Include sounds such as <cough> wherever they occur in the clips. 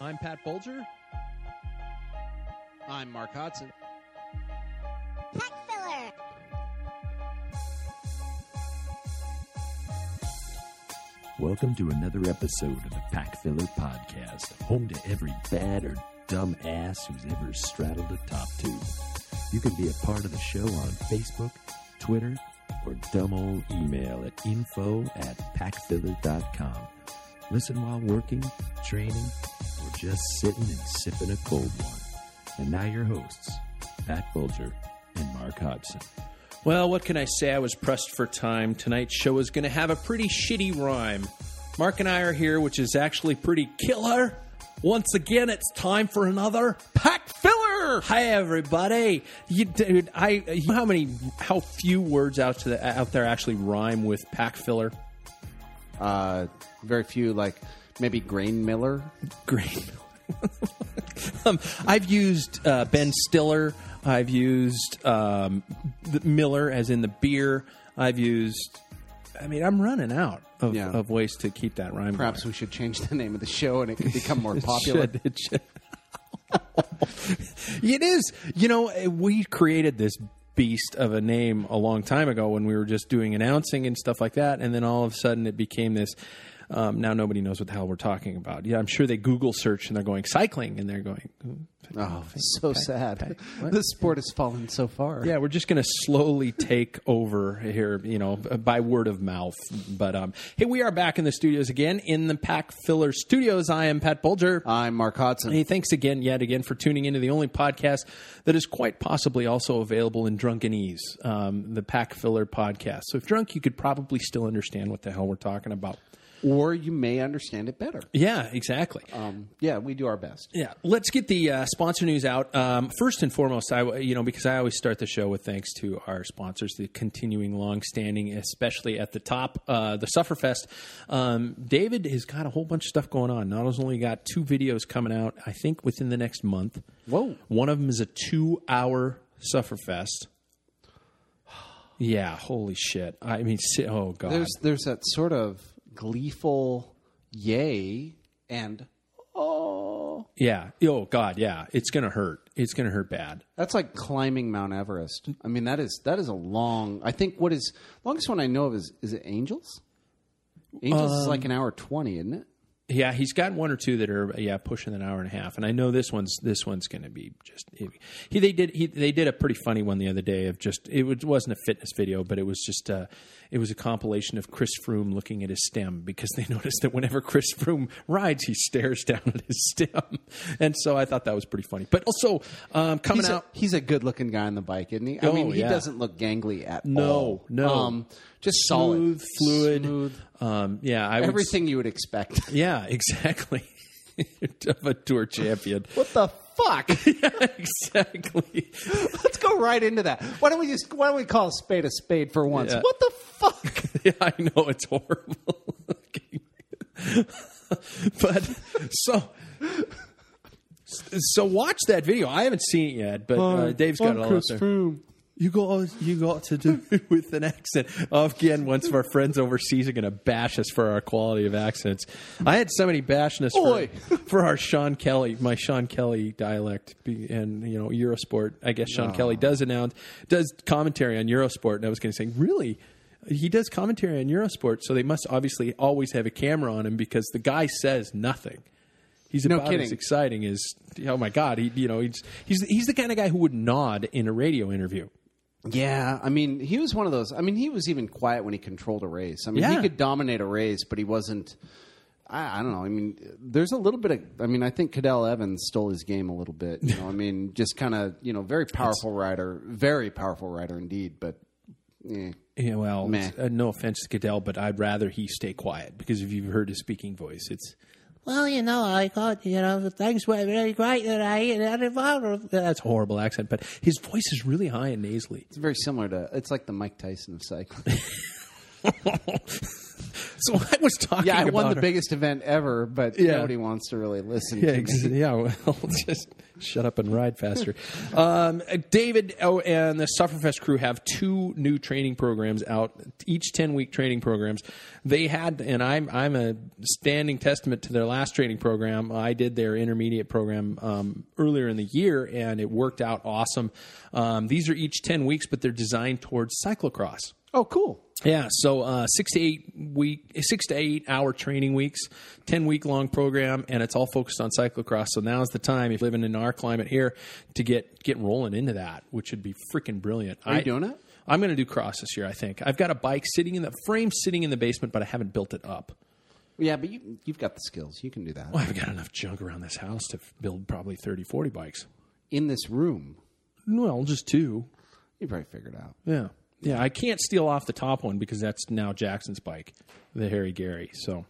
I'm Pat Bolger. I'm Mark Hodson. Pack filler. Welcome to another episode of the Pack Filler Podcast, home to every bad or dumb ass who's ever straddled a top tube. You can be a part of the show on Facebook, Twitter, or dumb old email at info at packfiller.com. Listen while working, training, or just sitting and sipping a cold one. And now your hosts, Pat Bulger and Mark Hodson. Well, what can I say? I was pressed for time. Tonight's show is going to have a pretty shitty rhyme. Mark and I are here, which is actually pretty killer. Once again, it's time for another pack filler. Hi, everybody. You, dude, I you know how many, how few words out to the, out there actually rhyme with pack filler? Uh, very few, like maybe Grain Miller. Grain. <laughs> um, I've used uh, Ben Stiller. I've used um, the Miller, as in the beer. I've used. I mean, I'm running out of, Yeah. of ways to keep that rhyme. Perhaps going. we should change the name of the show and it could become more It popular. should, it should. <laughs> it is. You know, we created this beast of a name a long time ago when we were just doing announcing and stuff like that, and then all of a sudden it became this. Um, now nobody knows what the hell we're talking about. Yeah, I'm sure they Google search and they're going cycling and they're going. Oh, so sad. pack- <laughs> what? the sport has fallen so far. Yeah, we're just going to slowly take over here, you know, by word of mouth. But um, hey, we are back in the studios again in the Pack Filler Studios. I am Pat Bulger. I'm Mark Hodson. Hey, thanks again, yet again, for tuning into the only podcast that is quite possibly also available in Drunkenese, um, the Pack Filler podcast. So if drunk, you could probably still understand what the hell we're talking about. Or you may understand it better. Yeah, exactly. Um, yeah, we do our best. Yeah, let's get the uh, sponsor news out. Um, first and foremost, I you know because I always start the show with thanks to our sponsors, the continuing long-standing, especially at the top, uh, the Sufferfest. Um, David has got a whole bunch of stuff going on. Not only got two videos coming out, I think within the next month. Whoa. One of them is a two-hour Sufferfest. <sighs> Yeah, holy shit! I mean, oh god, There's there's that sort of gleeful yay and oh yeah, oh god, yeah, it's gonna hurt. It's gonna hurt bad. that's like climbing Mount Everest. I mean that is that is a long I think what is longest one I know of is is it Angels? Angels is like an hour twenty, isn't it? Yeah, he's got one or two that are yeah pushing an hour and a half, and I know this one's this one's going to be just he they did he they did a pretty funny one the other day of just it was, wasn't a fitness video, but it was just uh it was a compilation of Chris Froome looking at his stem because they <laughs> noticed that whenever Chris Froome rides, he stares down at his stem, <laughs> and so I thought that was pretty funny. But also um, coming He's a, out, he's a good looking guy on the bike, isn't he? I Oh, mean, he yeah. doesn't look gangly at No, all. no. Um, just smooth, solid, fluid, smooth, um, yeah, I would everything you would expect. Yeah, <laughs> exactly. of a tour champion. What the fuck? <laughs> exactly. Let's go right into that. Why don't we just why don't we call a spade a spade for once? Yeah. What the fuck? <laughs> Yeah, I know it's horrible. <laughs> but so so watch that video. I haven't seen it yet, but uh, Dave's got it all up there. You got oh, you got to do it <laughs> with an accent. Again, once of our friends overseas are going to bash us for our quality of accents. I had somebody bashing us for, <laughs> for our Sean Kelly, my Sean Kelly dialect, and you know Eurosport. I guess Sean Kelly does announce does commentary on Eurosport, and I was going to say, really. He does commentary on Eurosport, so they must obviously always have a camera on him because the guy says nothing. He's No about kidding. as exciting as oh my god, he you know he's he's he's the kind of guy who would nod in a radio interview. Yeah, I mean, he was one of those. I mean, he was even quiet when he controlled a race. I mean, he could dominate a race, but he wasn't. I, I don't know. I mean, there's a little bit of. I mean, I think Cadel Evans stole his game a little bit. You know, I mean, <laughs> just kind of, you know, very powerful rider, very powerful rider indeed. But eh. Yeah, well, Meh. uh, no offense to Cadel, but I'd rather he stay quiet because if you've heard his speaking voice, it's well, you know, I got you know things were really great today, and that's a horrible accent, but his voice is really high and nasally. it's very similar to. It's like the Mike Tyson of cycling. <laughs> <laughs> <laughs> So I was talking. About. Yeah, I won the her- biggest event ever, but Yeah. nobody wants to really listen. Yeah, to ex- yeah. Well, <laughs> just shut up and ride faster. <laughs> um, David oh, and the Sufferfest crew have two new training programs out, each ten week training programs. They had, and I'm I'm a standing testament to their last training program. I did their intermediate program um, earlier in the year, and it worked out awesome. Um, these are each ten weeks, but they're designed towards cyclocross. Oh, cool. Yeah, so uh, six to eight week, six to eight hour training weeks, ten week long program, and it's all focused on cyclocross. So now's the time, if you're living in our climate here, to get get rolling into that, which would be freaking brilliant. Are you doing it? I'm going to do cross this year. I think I've got a bike sitting in the frame, sitting in the basement, but I haven't built it up. Yeah, but you, you've got the skills. You can do that Well, I've got enough junk around this house to build probably 30, 40 bikes. in this room. Well, just two. You probably figured it out. Yeah, yeah. I can't steal off the top one because that's now Jackson's bike, the Harry Gary. So,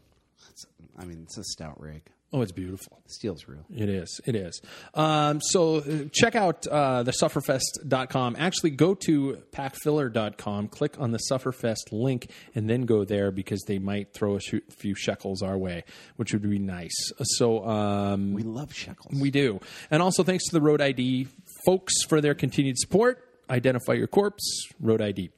I mean, it's a stout rig. oh, it's beautiful. Steel's real. It is. It is. Um, so uh, check out uh, the sufferfest.com. Actually, go to packfiller.com, click on the Sufferfest link, and then go there because they might throw a few shekels our way, which would be nice. So um, We love shekels. we do. And also thanks to the Road ID folks for their continued support. Identify your corpse, Road ID.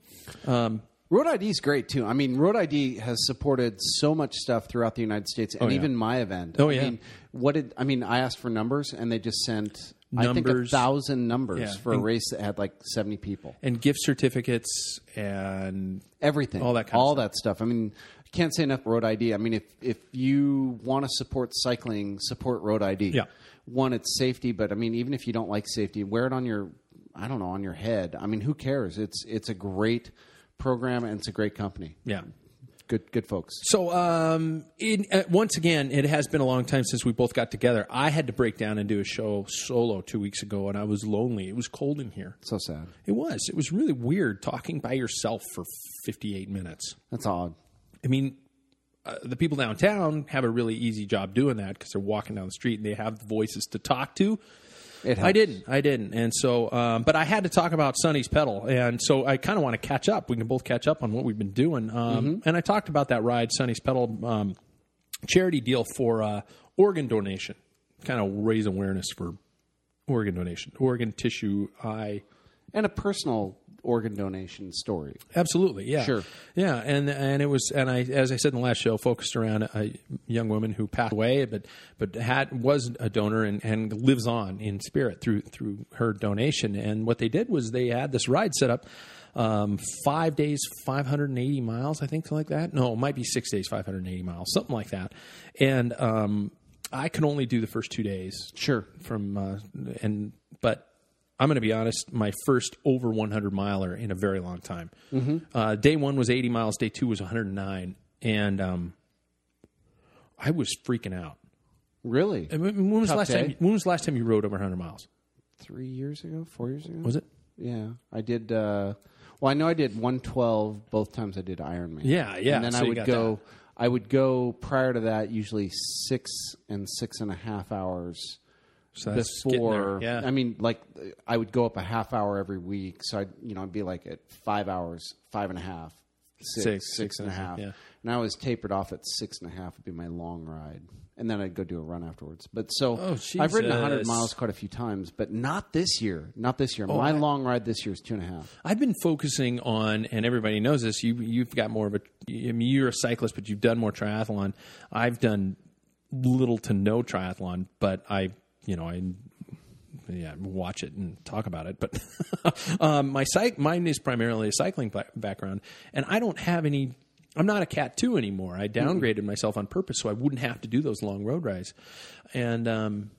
Um, Road ID is great too. I mean, Road ID has supported so much stuff throughout the United States, oh, and Oh, yeah. even my event. Oh, I yeah. mean, what did I mean? I asked for numbers, and they just sent I think a Numbers. thousand numbers Yeah. for a race that had like seventy people. And gift certificates and Everything, All that kind of all stuff. that stuff. I mean, I can't say enough. Road ID. I mean, if if you want to support cycling, support Road ID. Yeah. One, it's safety, but I mean, even if you don't like safety, wear it on your, I don't know, on your head. I mean, who cares? It's it's a great program and it's a great company. yeah. Good good folks. So, um, in, uh, once again, it has been a long time since we both got together. I had to break down and do a show solo two weeks ago, and I was lonely. It was cold in here. So sad. It was. It was really weird talking by yourself for 58 minutes. That's odd. I mean, uh, the people downtown have a really easy job doing that because they're walking down the street and they have the voices to talk to. I didn't. I didn't. And so, um, but I had to talk about Sonny's pedal, and so I kind of want to catch up. We can both catch up on what we've been doing. Um, Mm-hmm. And I talked about that ride, Sonny's pedal um, charity deal for uh, organ donation, kind of raise awareness for organ donation, organ tissue, eye. And a personal organ donation story. Absolutely, yeah, Sure. yeah, and and it was, and I, as I said in the last show, focused around a young woman who passed away, but but had was a donor and, and lives on in spirit through through her donation. And what they did was they had this ride set up, um, five days, five hundred and eighty miles, I think, like that. No, it might be six days, five hundred and eighty miles, something like that. And um, I can only do the first two days, Sure. from uh, and but I'm going to be honest. My first over 100 miler in a very long time. Mm-hmm. Uh, day one was 80 miles. Day two was 109, and um, I was freaking out. Really? And When when was the last day. time? When was the last time you rode over 100 miles? Three years ago? Four years ago? Was it? Yeah. I did uh well I know I did one twelve both times I did Ironman. Yeah, yeah, And then so I would go I would go prior to that usually six and six and a half hours So that's before. yeah. I mean, like I would go up a half hour every week, so I'd you know I'd be like at five hours, five and a half, six, Six, six and a half, yeah. and I was tapered off at six and a half would be my long ride, and then I'd go do a run afterwards. But so Oh, I've ridden hundred miles quite a few times, but not this year. Not this year. Oh, my Oh, I- long ride this year is two and a half. I've been focusing on, and everybody knows this. You you've got more of a. I mean, you're a cyclist, but you've done more triathlon. I've done little to no triathlon, but I, you know, I. Yeah, watch it and talk about it. But <laughs> um, my psych, mine is primarily a cycling background, and I don't have any. I'm not a cat two anymore. I downgraded myself on purpose so I wouldn't have to do those long road rides, and um,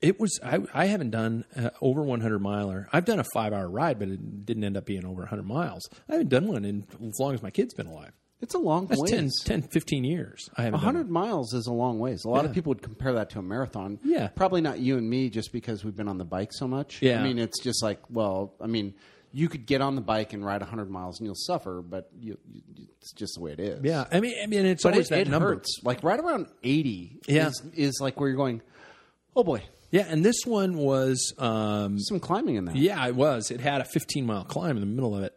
it was I, I haven't done uh, over 100 miler. I've done a five hour ride, but it didn't end up being over 100 miles. I haven't done one in as long as my kid's been alive. It's a long That's ways. 10, 10, 15 years. I haven't 100 miles is a long ways. A lot Yeah. of people would compare that to a marathon. Yeah. Probably not you and me just because we've been on the bike so much. Yeah. I mean, it's just like, well, I mean, you could get on the bike and ride 100 miles and you'll suffer, but you, you, it's just the way it is. Yeah, I mean, I mean, it's But always it, that it number. hurts. Like right around 80 Yeah. is, is like where you're going, oh boy, Yeah, and this one was um, some climbing in that. Yeah, it was. It had a 15 mile climb in the middle of it,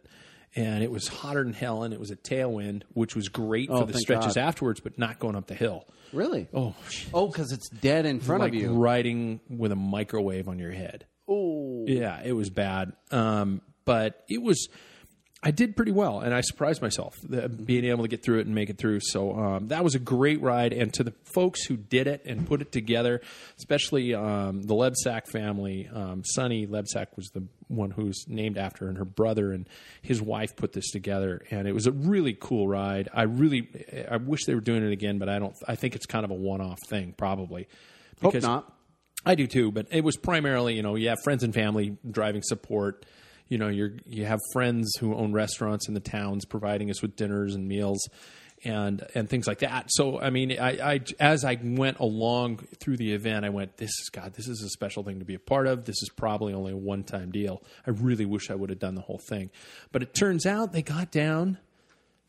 and it was hotter than hell, and it was a tailwind, which was great Oh, for the stretches God. afterwards, but not going up the hill. Really? Oh, Oh, because it's dead in front like of you. riding with a microwave on your head. Oh. Yeah, it was bad. Um, but it was. I did pretty well, and I surprised myself being able to get through it and make it through. So um, that was a great ride. And to the folks who did it and put it together, especially um, the Lebsack family, um, Sonny Lebsack was the one who's named after, her, and her brother and his wife put this together, and it was a really cool ride. I really, I wish they were doing it again, but I don't. I think it's kind of a one-off thing, probably. Hope not. I do too, but it was primarily, you know, you have friends and family driving support. You know, you're you have friends who own restaurants in the towns providing us with dinners and meals and and things like that. So, I mean, I, I as I went along through the event, I went, "This is God. This is a special thing to be a part of. This is probably only a one time deal. I really wish I would have done the whole thing." But it turns out they got down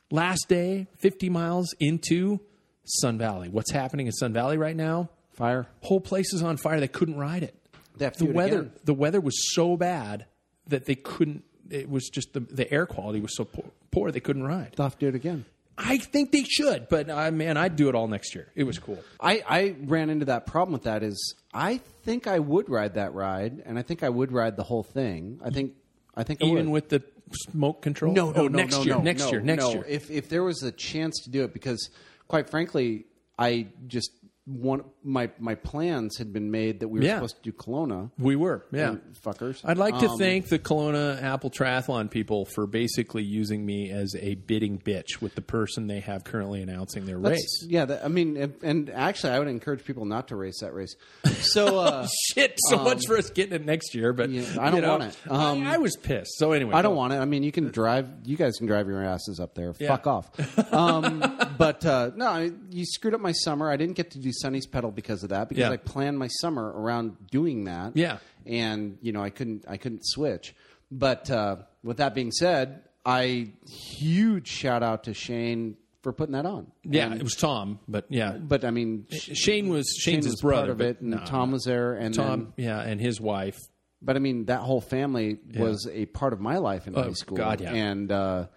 last day, 50 miles into Sun Valley. What's happening in Sun Valley right now? Fire. whole place is on fire. They couldn't ride it. They the weather. again. The weather was so bad that they couldn't. It was just the the air quality was so poor, poor they couldn't ride. They'll have to do it again. I think they should, but uh, man, I'd do it all next year. It was cool. I, I ran into that problem with that is I think I would ride that ride and I think I would ride the whole thing. I think I think I Even would. with the smoke control. no, no, oh, no, next no, year, no, next no, year, next no. year. If if there was a chance to do it, because quite frankly, I just one my my plans had been made that we were Yeah. supposed to do Kelowna. we were, yeah. Fuckers. I'd like to Um, thank the Kelowna Apple Triathlon people for basically using me as a bidding bitch with the person they have currently announcing their race. Yeah, that, I mean, and, and actually, I would encourage people not to race that race. So, <laughs> uh, Shit, so much for us getting it next year, but yeah, I don't you know, want it. Um, I, I was pissed. So anyway, I don't want it. I mean, you can drive. You guys can drive your asses up there. Yeah. Fuck off. Um, <laughs> but uh, no, you screwed up my summer. I didn't get to do Sonny's pedal because of that. Because Yeah. I planned my summer around doing that. Yeah. and you know, I couldn't. I couldn't switch. But uh, with that being said, I huge shout out to Shane for putting that on. Yeah, it was Tom, but yeah, But I mean, Shane was Shane Shane's was his brother part of but it, and no, Tom was there, and Tom, then yeah, and his wife. but I mean, that whole family was a part of my life in Oh, high school. God, yeah. And uh,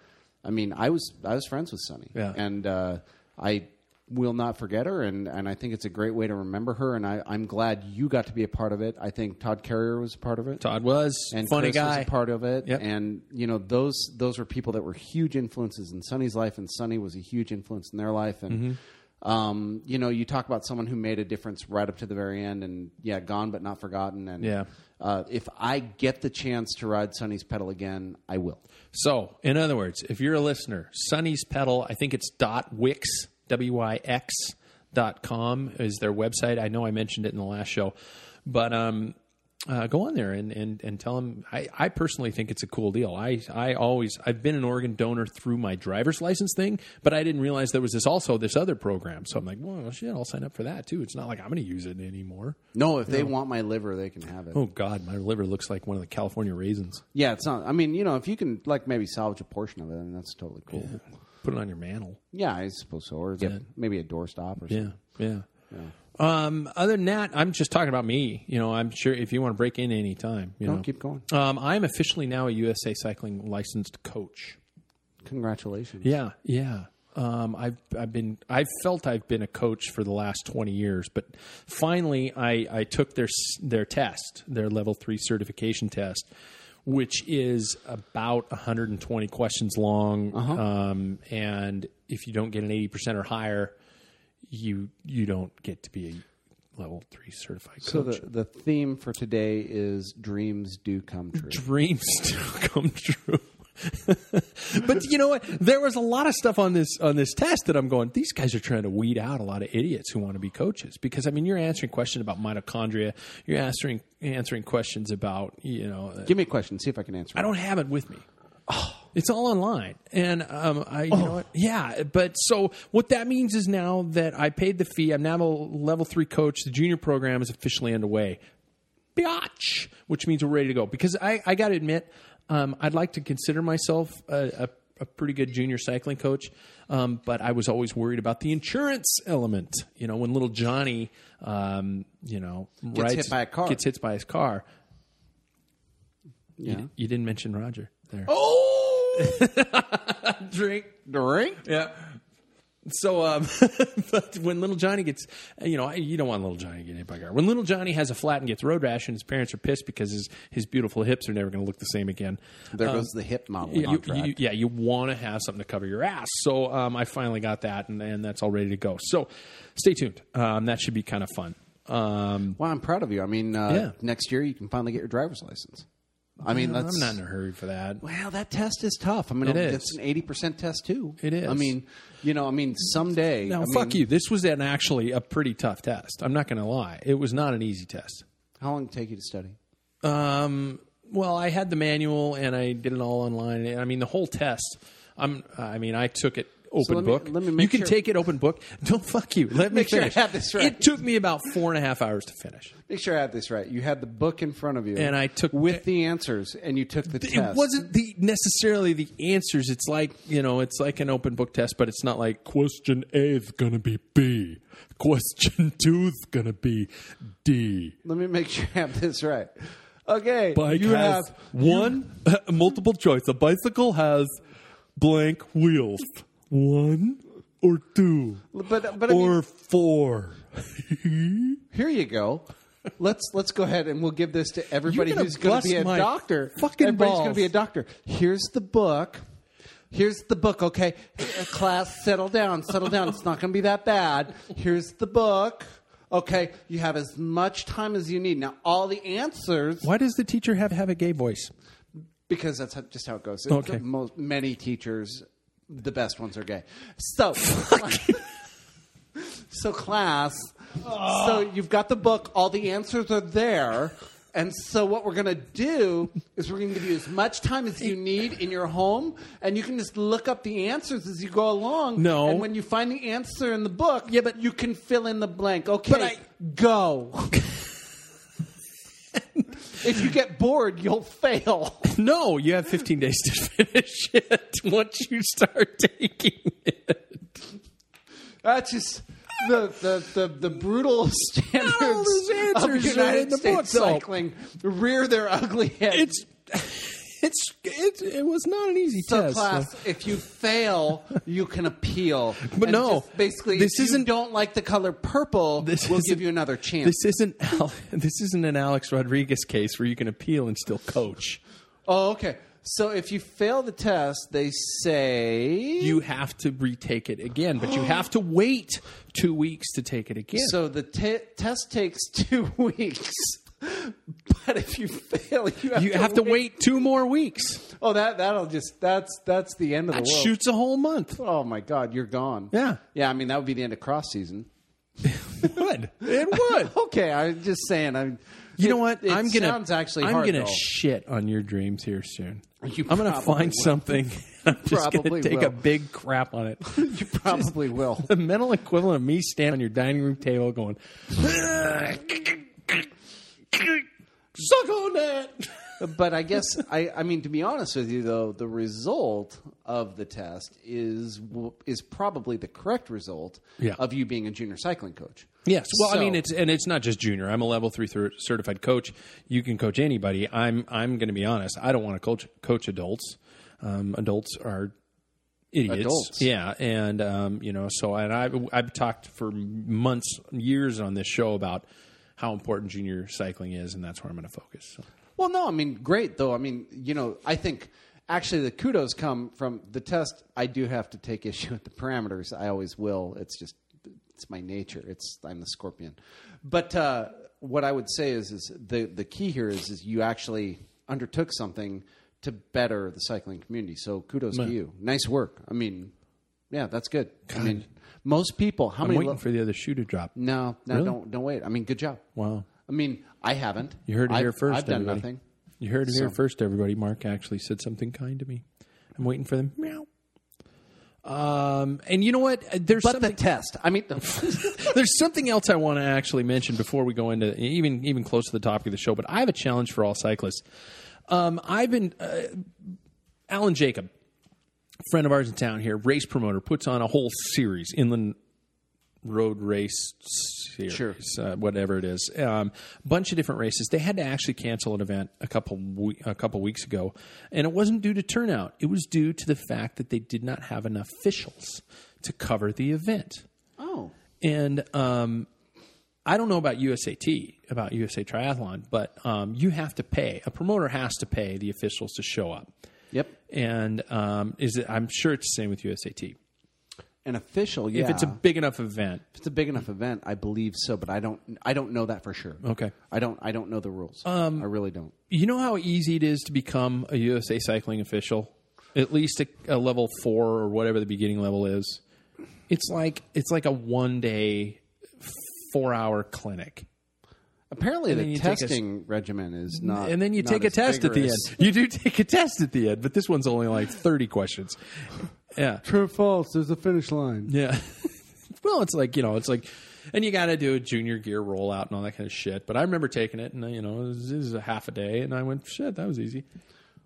I mean, I was I was friends with Sonny. Yeah. And uh, I will not forget her, and, and I think it's a great way to remember her. And I, I'm glad you got to be a part of it. I think Todd Carrier was a part of it. Todd was and funny Chris guy. was a part of it. Yep. And you know, those those were people that were huge influences in Sonny's life, and Sonny was a huge influence in their life. And Mm-hmm. um, you know, you talk about someone who made a difference right up to the very end, and yeah, gone but not forgotten. And Yeah. uh, if I get the chance to ride Sonny's pedal again, I will. So, in other words, if you're a listener, Sonny's Pedal, I think it's dot wix w y x dot com is their website. I know I mentioned it in the last show, but um, uh, go on there and, and, and tell them. I, I personally think it's a cool deal. I I always I've been an organ donor through my driver's license thing, but I didn't realize there was this also this other program. So I'm like, well, shit, I'll sign up for that too. It's not like I'm going to use it anymore. No, if they want my liver, they can have it. Oh God, my liver looks like one of the California raisins. Yeah, it's not. I mean, you know, if you can like maybe salvage a portion of it, then that's totally cool. Put it on your mantle. Yeah, I suppose so. Or get maybe a doorstop or Yeah, something. yeah. Um, other than that, I'm just talking about me. You know, I'm sure if you want to break in any time, you No, know, keep going. Um, I'm officially now a USA Cycling licensed coach. Congratulations. Yeah, yeah. Um, I've I've been I've felt I've been a coach for the last twenty years, but finally I, I took their their test, their level three certification test, which is about 120 questions long, um, and if you don't get an 80 percent or higher, you you don't get to be a level three certified So the, the theme for today is dreams do come true. dreams do come true. <laughs> but you know what? There was a lot of stuff on this on this test that I'm going. These guys are trying to weed out a lot of idiots who want to be coaches because I mean, you're answering questions about mitochondria. You're answering answering questions about you know. uh, Give me a question. See if I can answer. It. I don't have it with me. It's all online, and um, I, you know what? Yeah, but so what that means is now that I paid the fee, I'm now a level three coach. The junior program is officially underway. Biatch, which means we're ready to go. Because I, I got to admit, um, I'd like to consider myself a, a, a pretty good junior cycling coach, um, but I was always worried about the insurance element. You know, when little Johnny, um, you know, rides, hit by a car. gets hit by his car. Yeah. You, you didn't mention Roger there. Oh, <laughs> drink. drink. Yeah. So, um, <laughs> but when little Johnny gets, you know, you don't want little Johnny to get hit by a car. When little Johnny has a flat and gets road rash, and his parents are pissed because his his beautiful hips are never going to look the same again. There goes the hip model. You, you- yeah, you want to have something to cover your ass. So um, I finally got that, and, and that's all ready to go. So stay tuned. Um, that should be kind of fun. Um, well, I'm proud of you. I mean, uh, Yeah. next year you can finally get your driver's license. I mean, I'm not in a hurry for that. Well, that test is tough. I mean, It it's is. an eighty percent test too. It is. I mean, you know, I mean, someday. Now, I fuck mean, you. This was an actually a pretty tough test. I'm not going to lie. It was not an easy test. How long did it take you to study? Um, well, I had the manual and I did it all online. I mean, the whole test. I'm. I mean, I took it open let me- book. let me you can sure- take it open book. <laughs> Don't fuck you. Let me Make sure I have this right. It took me about four and a half hours to finish. Make sure I have this right. You had the book in front of you, And I took- with the answers, and you took the test. It wasn't the necessarily the answers. It's like you know, it's like an open book test, but it's not like question A is gonna be B, question two is gonna be D. Let me make sure I have this right. Okay, Bike you has have one <laughs> multiple choice. A bicycle has blank wheels. One or two but but I mean, or four. <laughs> here you go. Let's let's go ahead and we'll give this to everybody who's going to be a doctor. fucking Everybody's going to be a doctor. Here's the book. Here's the book. Okay, Uh, class, settle down, settle down. It's not going to be that bad. Here's the book. Okay, you have as much time as you need. Now, all the answers, Why does the teacher have have a gay voice? because that's how, just how it goes. Okay. Most, many teachers, the best ones are gay. So, <laughs> so class. So you've got the book. All the answers are there. And so what we're going to do is we're going to give you as much time as you need in your home, and you can just look up the answers as you go along. No. And when you find the answer in the book, yeah, but you can fill in the blank. Okay, But I- go. <laughs> if you get bored, you'll fail. <laughs> No, you have 15 days to <laughs> finish it once you start <laughs> taking it. That's just the the, the, the brutal standards all those of answers are United in the States book, though. cycling rear their ugly heads. It's it's it, it was not an easy so test. class, if you fail, you can appeal. <laughs> But And no, basically, this if isn't- don't like the color purple, This we'll give you another chance. This isn't <laughs> this isn't an Alex Rodriguez case where you can appeal and still coach. oh, okay. So if you fail the test, they say You have to retake it again, but you <gasps> have to wait two weeks to take it again. So the te- test takes <laughs> two weeks. But if you fail, you have, you to, have to wait two more weeks. Oh, that that'll just that's that's the end of the That world. shoots a whole month. Oh my God, you're gone. Yeah. yeah. I mean, that would be the end of cross season. <laughs> It would. It <laughs> would. Okay, I'm just saying. I'm. You it- know what? It I'm gonna. sounds actually I'm gonna though. shit on your dreams here soon. <laughs> You I'm gonna find will. something. I'm just probably gonna take a big crap on it. you probably will. the mental equivalent of me standing on your dining room table going, "Suck on that." but I guess I, I mean to be honest with you though, the result of the test is is probably the correct result Yeah. of you being a junior cycling coach. Yes. Well, I So- mean, it's and it's not just junior. I'm a level three certified coach. You can coach anybody. I'm I'm going to be honest. I don't want to coach coach adults. Um, adults are idiots. Adults. Yeah, and um, you know, so and I've I've talked for months, years on this show about how important junior cycling is, and that's where I'm going to focus. So. Well, no, I mean, great though. I mean, you know, I think actually the kudos come from the test. I do have to take issue with the parameters. I always will. It's just it's my nature. It's I'm the scorpion. But uh, what I would say is, is the the key here is, is you actually undertook something to better the cycling community. So kudos to you. Nice work. I mean, yeah, that's good. I mean, most people. How many. I'm many? waiting lo- for the other shoe to drop. no, no, Really? don't don't wait. I mean, good job. Wow. I mean, I haven't. You heard it I've, here first. I've done everybody. nothing. You heard it here first, everybody. Mark actually said something kind to me. I'm waiting for them. Meow. Um, and you know what? There's But something, the test. I mean, <laughs> there's something else I want to actually mention before we go into even even close to the topic of the show. But I have a challenge for all cyclists. Um, I've been uh, Alan Jacob, friend of ours in town here, race promoter, puts on a whole series, inland road race series, Sure. uh, whatever it is, um, bunch of different races. They had to actually cancel an event a couple we- a couple weeks ago, and it wasn't due to turnout. It was due to the fact that they did not have enough officials to cover the event. oh, And um, I don't know about USAT, about USA Triathlon, but um, you have to pay. A promoter has to pay the officials to show up. Yep. And um, is it? I'm sure it's the same with USAT. An official, yeah. If it's a big enough event, If it's a big enough event, I believe so, but I don't. I don't know that for sure. Okay. I don't. I don't know the rules. I really don't. you know how easy it is to become a USA cycling official, at least a, a level four or whatever the beginning level is. It's like it's like a one day, four hour clinic. Apparently, And the you take testing regimen is not. and then you take a as test at the end. You do <laughs> take a test at the end, but this one's only like 30 questions. Yeah. True, or false. There's a finish line. Yeah. <laughs> well, it's like, you know, it's like, and you got to do a junior gear rollout and all that kind of shit. But I remember taking it, and, you know, it was, it was a half a day, and I went, shit, that was easy.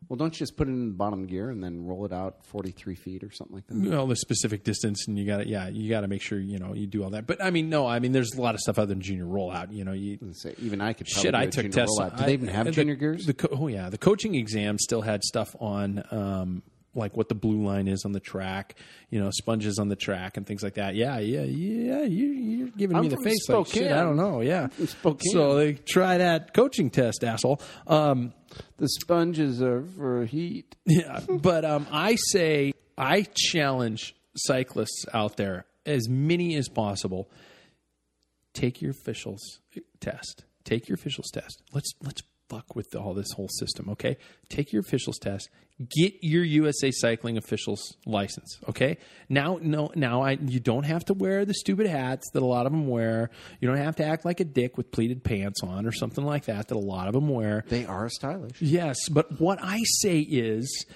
Well, don't you just put it in the bottom gear and then roll it out 43 feet or something like that? Well, the specific distance, and you got to, yeah, you got to make sure, you know, you do all that. But I mean, no, I mean, there's a lot of stuff other than junior rollout. You know, you, Say, even I could Shit, I took tests. rollout. Do I- they even have the- junior gears? The oh yeah, the coaching exam still had stuff on, um, like what the blue line is on the track, you know, sponges on the track and things like that. Yeah, yeah, yeah. You, you're giving I'm me the face like shit. Spokane. I don't know. Yeah, Spokane. so they try that coaching test, asshole. Um, the sponges are for heat. <laughs> yeah, but um, I say I challenge cyclists out there, as many as possible. Take your officials test. Take your officials test. Let's let's fuck with all this whole system, okay? Take your officials test. Get your USA Cycling officials license, okay? Now, no, now I you don't have to wear the stupid hats that a lot of them wear. You don't have to act like a dick with pleated pants on or something like that that a lot of them wear. They are stylish. Yes, but what I say is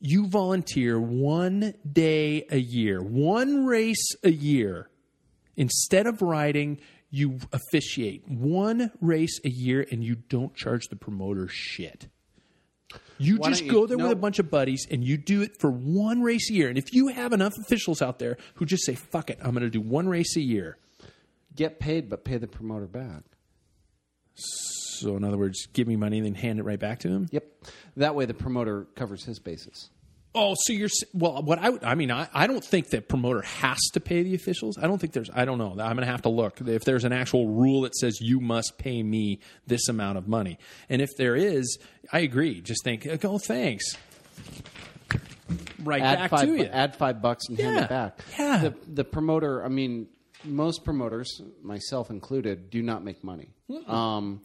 you volunteer one day a year, one race a year. Instead of riding, you officiate one race a year and you don't charge the promoter shit. You Why just you- go there with a bunch of buddies and you do it for one race a year. And if you have enough officials out there who just say, fuck it, I'm going to do one race a year. Get paid, but pay the promoter back. So, in other words, give me money and then hand it right back to him. Yep. That way, the promoter covers his bases. Oh, so you're well. What I would- I mean, I, I don't think that promoter has to pay the officials. I don't think there's. I don't know. I'm going to have to look if there's an actual rule that says you must pay me this amount of money. And if there is, I agree. Just think, oh, thanks. Right add back five, to you. Add five bucks and hand it back. Yeah. The, the promoter, I mean, most promoters, myself included, do not make money. Um,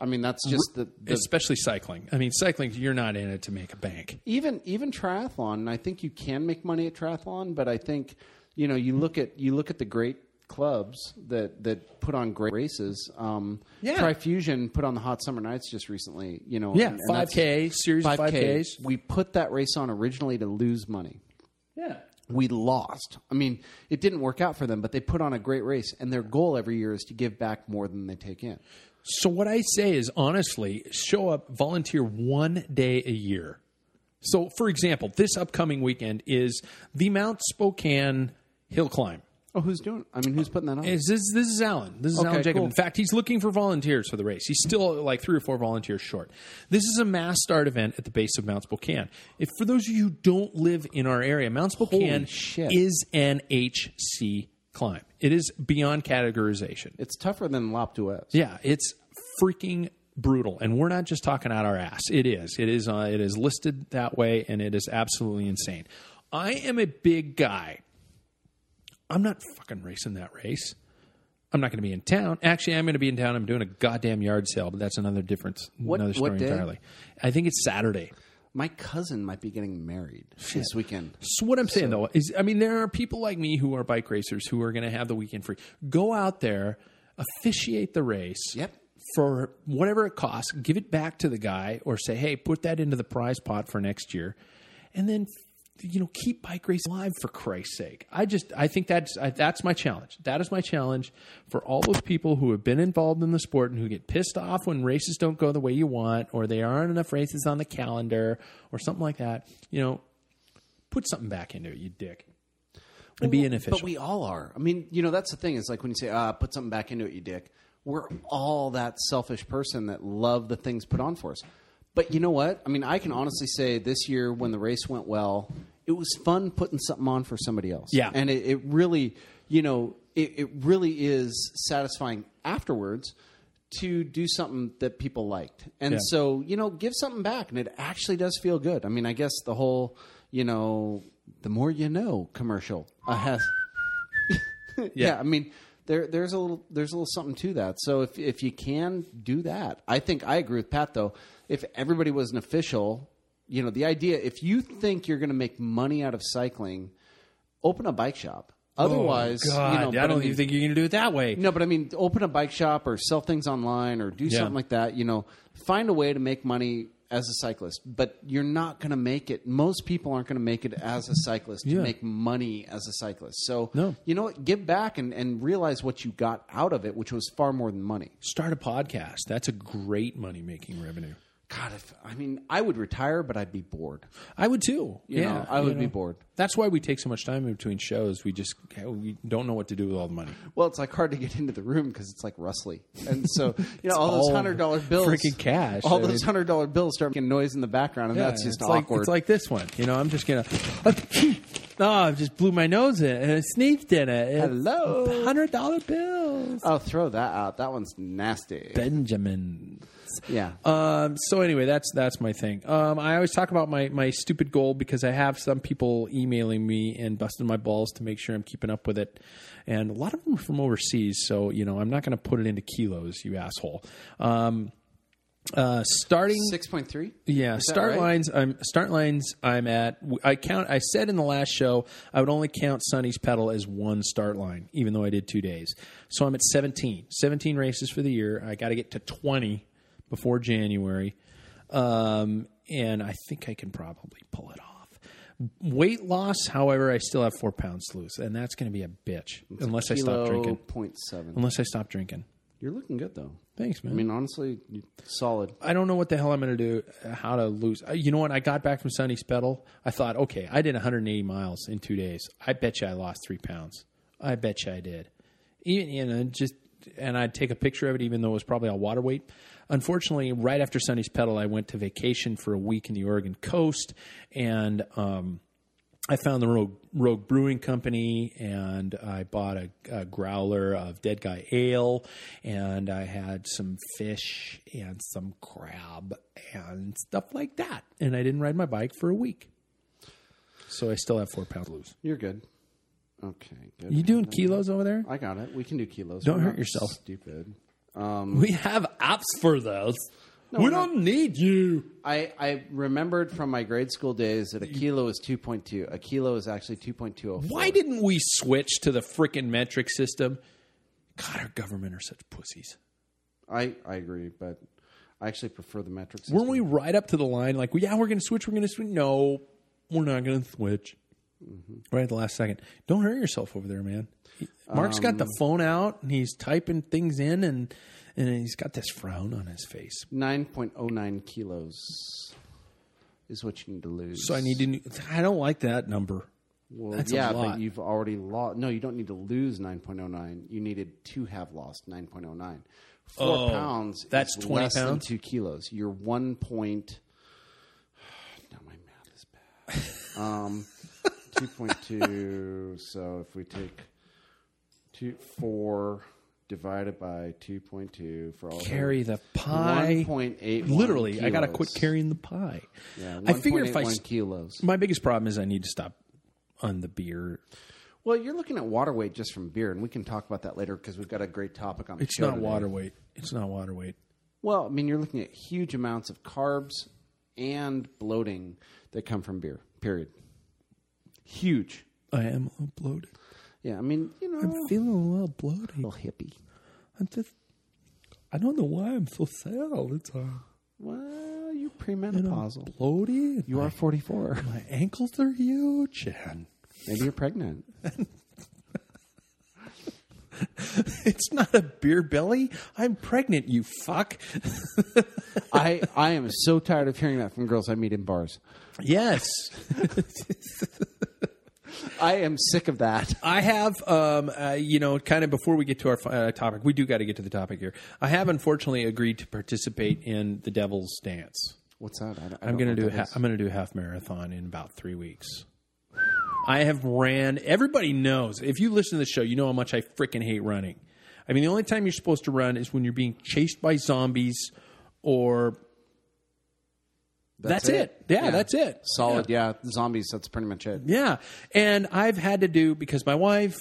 I mean, that's just the, the Especially cycling. I mean, cycling. You're not in it to make a bank. even even triathlon. I think you can make money at triathlon, but I think you know you look at you look at the great clubs that that put on great races. Um, Yeah. Trifusion put on the Hot Summer Nights just recently. You know, Yeah, that's- 5K series 5Ks. We put that race on originally to lose money. Yeah. we lost. I mean, it didn't work out for them, but they put on a great race, and their goal every year is to give back more than they take in. So what I say is honestly, show up, volunteer one day a year. So, for example, this upcoming weekend is the Mount Spokane Hill Climb. Oh, who's doing? I mean, who's putting that on? Is this, this is Alan. This is Okay, Alan Jacob. cool. In fact, he's looking for volunteers for the race. He's still like three or four volunteers short. This is a mass start event at the base of Mount Spokane. If for those of you who don't live in our area, Mount Spokane is an HC climb. It is beyond categorization. It's tougher than l'Alpe d'Huez. Yeah, it's freaking brutal, and we're not just talking out our ass. It is. It is. Uh, it is listed that way, and it is absolutely insane. I am a big guy. I'm not fucking racing that race. I'm not going to be in town. Actually, I'm going to be in town. I'm doing a goddamn yard sale, but that's another difference. What- another story what day? entirely. I think it's Saturday. My cousin might be getting married this weekend. So what I'm saying though is, I mean, there are people like me who are bike racers who are going to have the weekend free. Go out there, officiate the race. Yep. For whatever it costs, give it back to the guy, or say, "Hey, put that into the prize pot for next year," and then you know keep bike racing alive for Christ's sake. I just I think that's I, that's my challenge. That is my challenge for all those people who have been involved in the sport and who get pissed off when races don't go the way you want, or there aren't enough races on the calendar, or something like that. You know, put something back into it, you dick. And be inefficient. But we all are. I mean, you know, that's the thing. Is like when you say, "Ah, put something back into it, you dick." We're all that selfish person that love the things put on for us. But you know what? I mean, I can honestly say this year when the race went well, it was fun putting something on for somebody else. Yeah. and it, it really, you know, it, it really is satisfying afterwards to do something that people liked. And Yeah. so, you know, give something back, and it actually does feel good. I mean, I guess the whole, you know, the more you know commercial uh, <laughs> has yeah. I mean, there there's a little there's a little something to that. So if if you can do that, I think I agree with Pat though. If everybody was an official, you know, the idea if you think you're going to make money out of cycling, open a bike shop. Oh, Otherwise, Oh, God, you know, I don't mean- even think you're going to do it that way. no, but I mean, open a bike shop or sell things online or do Yeah. something like that. You know, find a way to make money as a cyclist. But you're not going to make it. Most people aren't going to make it as a cyclist to make money as a cyclist. So, No. you know what? Give back and, and realize what you got out of it, which was far more than money. Start a podcast. That's a great money making revenue. God, if I mean, I would retire, but I'd be bored. I would too. You yeah, know, I would you be bored. That's why we take so much time in between shows. We just we don't know what to do with all the money. Well, it's like hard to get into the room because it's like rustly, and so you <laughs> know all those hundred dollar bills, freaking cash. All I those hundred dollar bills start making noise in the background, and Yeah, that's just it's like, awkward. It's like this one. You know, I'm just gonna. <laughs> oh, I just blew my nose in it and it sneezed in it. It's Hello. hundred dollar bills. oh, throw that out. That one's nasty. Benjamin. Yeah. Um, so anyway, that's that's my thing. Um, I always talk about my my stupid goal because I have some people emailing me and busting my balls to make sure I'm keeping up with it, and a lot of them are from overseas. So you know, I'm not going to put it into kilos, you asshole. Um, uh, starting Six point three. yeah, Is start right? lines. I'm start lines. I'm at. I count. I said in the last show I would only count Sonny's pedal as one start line, even though I did two days. So I'm at 17. 17 races for the year. I got to get to 20 before January, um, and I think I can probably pull it off. Weight loss, however, I still have four pounds to lose, and that's going to be a bitch unless I stop drinking. Point seven. Unless I stop drinking. You're looking good though. Thanks, man. I mean, honestly, solid. I don't know what the hell I'm going to do, uh, how to lose. Uh, You know what? I got back from Sonny pedal. I thought, okay, I did 180 miles in two days. I bet you I lost three pounds. I bet you I did. Even, you know, just, and I'd take a picture of it, even though it was probably all water weight. Unfortunately, right after Sonny's pedal, I went to vacation for a week in the Oregon coast, and um, I found the Rogue, Rogue Brewing Company and I bought a, a growler of Dead Guy Ale and I had some fish and some crab and stuff like that. And I didn't ride my bike for a week. So I still have four pounds to lose. You're good. Okay. Good. You doing kilos over there? I got it. We can do kilos. Don't We're hurt yourself. Stupid. Um, We have apps for those. We we're don't need you. I, I remembered from my grade school days that a kilo is 2.2. A kilo is actually 2.204. Why didn't we switch to the frickin' metric system? God, our government are such pussies. I, I agree, but I actually prefer the metric system. Weren't we right up to the line? Like, yeah, we're going to switch. We're going to switch. No, we're not going to switch. Mm-hmm. right at the last second. Don't hurt yourself over there, man. Mark's got the um, phone out and he's typing things in, and and he's got this frown on his face. 9.09 kilos is what you need to lose. So I need to. I don't like that number. Well, That's a yeah, lot. but you've already lost. No, you don't need to lose 9.09. You needed to have lost 9.09. Four Oh, pounds. that's is 20 less than pounds? two kilos. You're one point. <sighs> Now my math is bad. Um, two point two. So if we take two four divided by two point two for all Carry the pie. 1.81 Literally, I got to quit carrying the pie. Yeah, I figure if I kilos. my biggest problem is I need to stop on the beer. Well, you're looking at water weight just from beer, and we can talk about that later because we've got a great topic on the It's not today. water weight. It's not water weight. Well, I mean, you're looking at huge amounts of carbs and bloating that come from beer. Period. Huge. I am bloated. Yeah, I mean, you know, I'm feeling a little bloated. a little hippie. I'm just. I don't know why I'm so sad all the time. Well, you're premenopausal. bloated. You are 44. My ankles are huge, and Maybe you're pregnant. <laughs> it's not a beer belly. I'm pregnant. You fuck. <laughs> I I am so tired of hearing that from girls I meet in bars. yes. <laughs> I am sick of that. I have, um, uh, you know, kind of before we get to our uh, topic, we do got to get to the topic here. I have unfortunately agreed to participate in the Devil's Dance. What's that? I, I'm going to do. Ha- I'm going to do a half marathon in about three weeks. I have ran. Everybody knows. If you listen to the show, you know how much I freaking hate running. I mean, the only time you're supposed to run is when you're being chased by zombies, or that's, it. Yeah, that's it. Solid. Yeah. zombies. That's pretty much it. Yeah. And I've had to do because my wife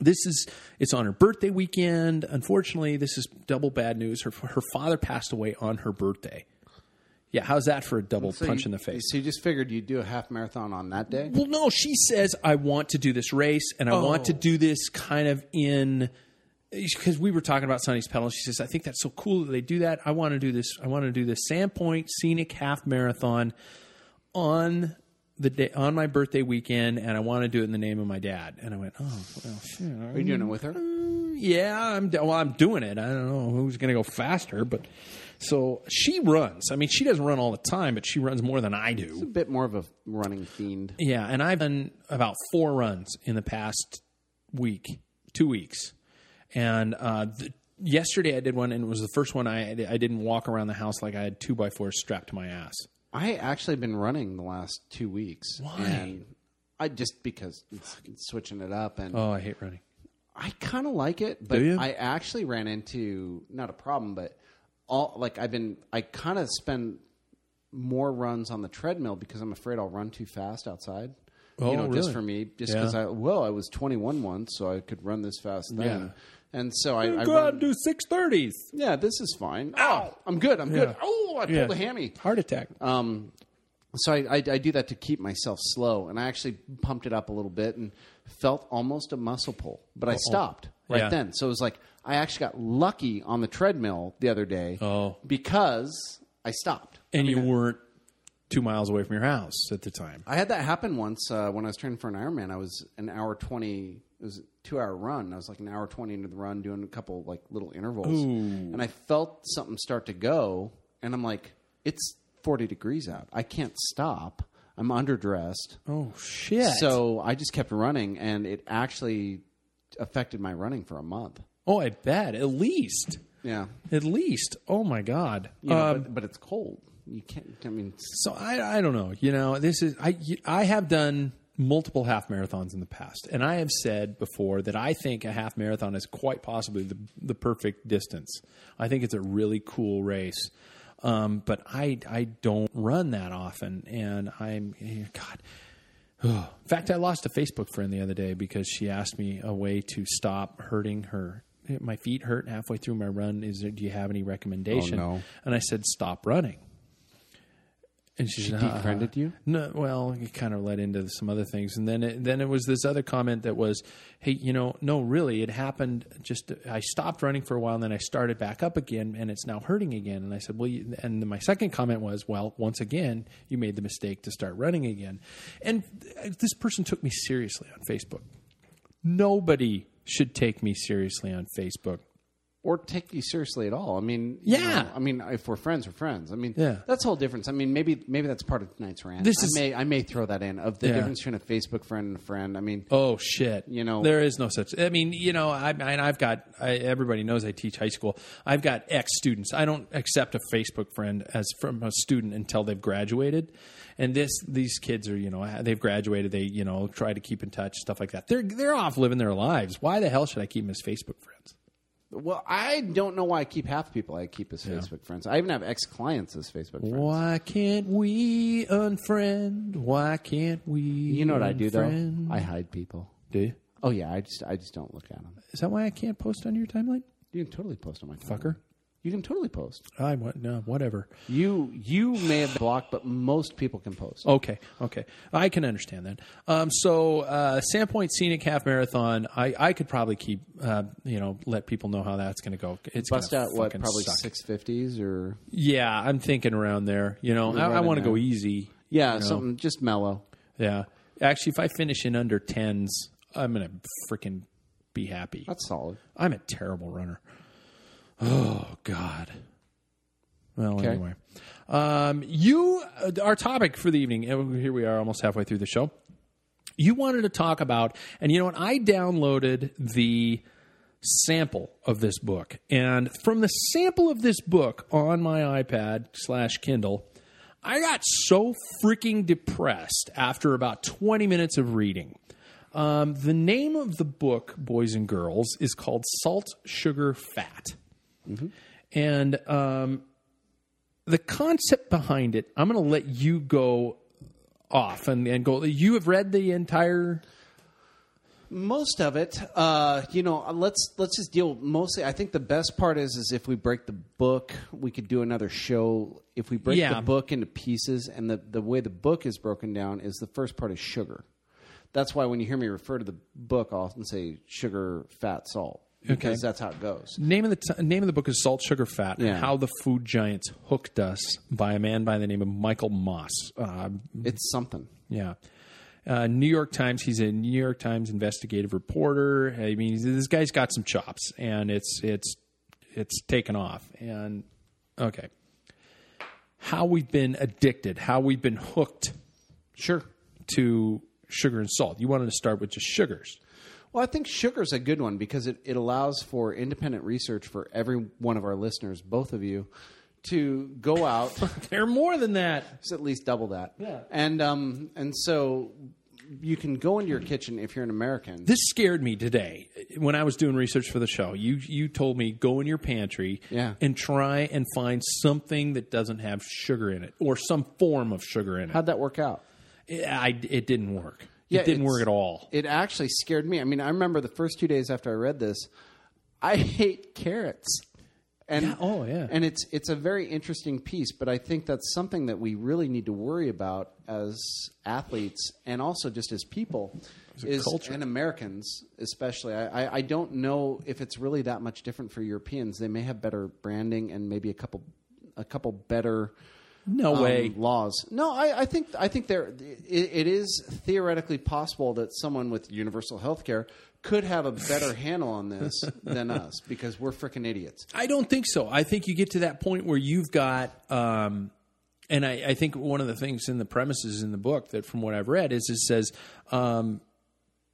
this is it's on her birthday weekend. Unfortunately, this is double bad news. Her her father passed away on her birthday. Yeah, how's that for a double So punch you- in the face? So you just figured you'd do a half marathon on that day? Well, no, she says I want to do this race and I want to oh. do this kind of in because we were talking about Sonny's pedal. She says I think that's so cool that they do that. I want to do this. I want to do this Sandpoint Scenic Half Marathon on the day on my birthday weekend, and I want to do it in the name of my dad. And I went, oh well, shit. Are you doing it with her? Uh, yeah, I'm well. I'm doing it. I don't know who's going to go faster, but so she runs. I mean, she doesn't run all the time, but she runs more than I do. A bit more of a running fiend. Yeah, and I've done about four runs in the past week, two weeks, and uh, th- yesterday I did one, and it was the first one I I didn't walk around the house like I had two by fours strapped to my ass. I actually been running the last two weeks. Why? And I just because it's, it's switching it up, and Oh, I hate running. I kind of like it. But I actually ran into not a problem, but all like I've been. I kind of spend more runs on the treadmill because I'm afraid I'll run too fast outside. Oh, you know, just for me, just Yeah. because I well, I was 21 once, so I could run this fast then. Yeah. And so I, I Go out and do six thirties. yeah, this is fine. Oh, I'm good. I'm good. Yeah. Oh, I pulled Yeah. a hammy. Heart attack. Um, so I, I, I do that to keep myself slow, and I actually pumped it up a little bit and felt almost a muscle pull, but I stopped right Yeah. then. So it was like I actually got lucky on the treadmill the other day Oh. because I stopped. and you weren't two miles away from your house at the time. I had that happen once uh, when I was training for an Ironman. I was an hour twenty. It was a two hour run. I was like an hour twenty into the run, doing a couple like little intervals, and I felt something start to go, and I'm like, it's forty degrees out. I can't stop. I'm underdressed. Oh shit! So I just kept running, and it actually affected my running for a month. oh, I bet at least, Yeah, at least. Oh my god. you know, Um, but, but it's cold. You can't. I mean, So I, I don't know. You know, this is I I have done multiple half marathons in the past, and I have said before that I think a half marathon is quite possibly the the perfect distance. I think it's a really cool race, um, but I I don't run that often, and I'm God. <sighs> In fact, I lost a Facebook friend the other day because she asked me a way to stop hurting her. My feet hurt halfway through my run. Is there, do you have any recommendation? Oh, no. And I said, stop running And she, She said, "Uh, defriended you? No, well, it kind of led into some other things, and then it, then it was this other comment that was, "Hey, you know, no, really, it happened. Just I stopped running for a while, and then I started back up again, and it's now hurting again." And I said, "Well," you, and then my second comment was, "Well, once again, you made the mistake to start running again," and this person took me seriously on Facebook. Nobody should take me seriously on Facebook. Or take you seriously at all. I mean, you Yeah. know, I mean, if we're friends, we're friends. I mean, Yeah. that's the whole difference. I mean, maybe maybe that's part of tonight's rant. This I is- may I may throw that in of the Yeah. difference between a Facebook friend and a friend. I mean, Oh shit! You know- there is no such. I mean, you know, I, I I've got. I, everybody knows I teach high school. I've got ex students. I don't accept a Facebook friend as from a student until they've graduated. And this, these kids are, you know, they've graduated. They, you know, try to keep in touch, stuff like that. They're they're off living their lives. Why the hell should I keep them as Facebook friends? Well, I don't know why I keep half the people I keep as Facebook friends. I even have ex clients as Facebook friends. Why can't we unfriend? Why can't we? You know what I do though? I hide people. do. You? Oh yeah, I just I just don't look at them. Is that why I can't post on your timeline, You can totally post on my timeline. fucker? You can totally post. I what? No, whatever. You you may have blocked, but most people can post. Okay, okay, I can understand that. Um, so, uh, Sandpoint Scenic Half Marathon, I, I could probably keep, uh, you know, let people know how that's going to go. It's Bust out what probably six fifties or Yeah, I'm thinking around there. You know, I, I want to go easy. yeah you know. something just mellow. Yeah, actually, if I finish in under tens, I'm going to freaking be happy. That's solid. I'm a terrible runner. Oh God. Well, Okay. anyway, um, you uh, our topic for the evening. Here we are, almost halfway through the show. You wanted to talk about, and you know what? I downloaded the sample of this book, and from the sample of this book on my iPad slash Kindle, I got so freaking depressed after about 20 minutes of reading. Um, the name of the book, boys and girls, is called Salt, Sugar, Fat. And um, the concept behind it, I'm going to let you go off and, and go. You have read the entire. Most of it, uh, you know, let's let's just deal. Mostly, I think the best part is is if we break the book, we could do another show. If we break Yeah. the book into pieces, and the the way the book is broken down is the first part is sugar. That's why when you hear me refer to the book, I'll often say sugar, fat, salt, because Okay. that's how it goes. Name of the t- name of the book is Salt, Sugar, Fat: Yeah. and How the Food Giants Hooked Us by a man by the name of Michael Moss. Uh, It's something. Yeah. Uh, New York Times. He's a New York Times investigative reporter. I mean, this guy's got some chops, and it's it's it's taken off. And okay, how we've been addicted, how we've been hooked, Sure. to sugar and salt. You wanted to start with just sugars. Well, I think sugar's a good one because it, it allows for independent research for every one of our listeners, both of you, to go out. <laughs> They're more than that. It's at least double that. Yeah. And um and so you can go into your kitchen if you're an American. This scared me today when I was doing research for the show. You you told me go in your pantry Yeah. and try and find something that doesn't have sugar in it or some form of sugar in it. How'd that work out? It, I, it didn't work. Yeah, it didn't work at all. It actually scared me. I mean, I remember the first two days after I read this, I <laughs> hate carrots. And Yeah, oh, yeah. And it's it's a very interesting piece, but I think that's something that we really need to worry about as athletes and also just as people. is culture. and Americans especially. I, I, I don't know if it's really that much different for Europeans. They may have better branding and maybe a couple a couple better No um, way. laws. No, I, I think I think there it, it is theoretically possible that someone with universal health care could have a better <laughs> handle on this than us because we're freaking idiots. I don't think so. I think you get to that point where you've got, um, and I, I think one of the things in the premises in the book that, from what I've read, is it says um,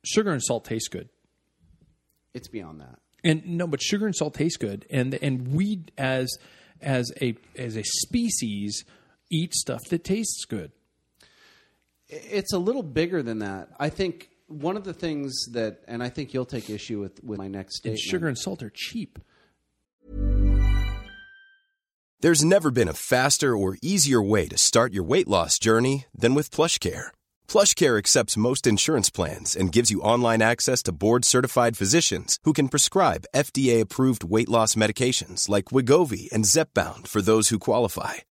sugar and salt taste good. It's beyond that. and no, but sugar and salt taste good, and and we as as a as a species eat stuff that tastes good. It's a little bigger than that. I think one of the things that, and I think you'll take issue with with my next And statement. sugar and salt are cheap. There's never been a faster or easier way to start your weight loss journey than with PlushCare. PlushCare accepts most insurance plans and gives you online access to board-certified physicians who can prescribe FDA-approved weight loss medications like Wegovy and Zepbound for those who qualify.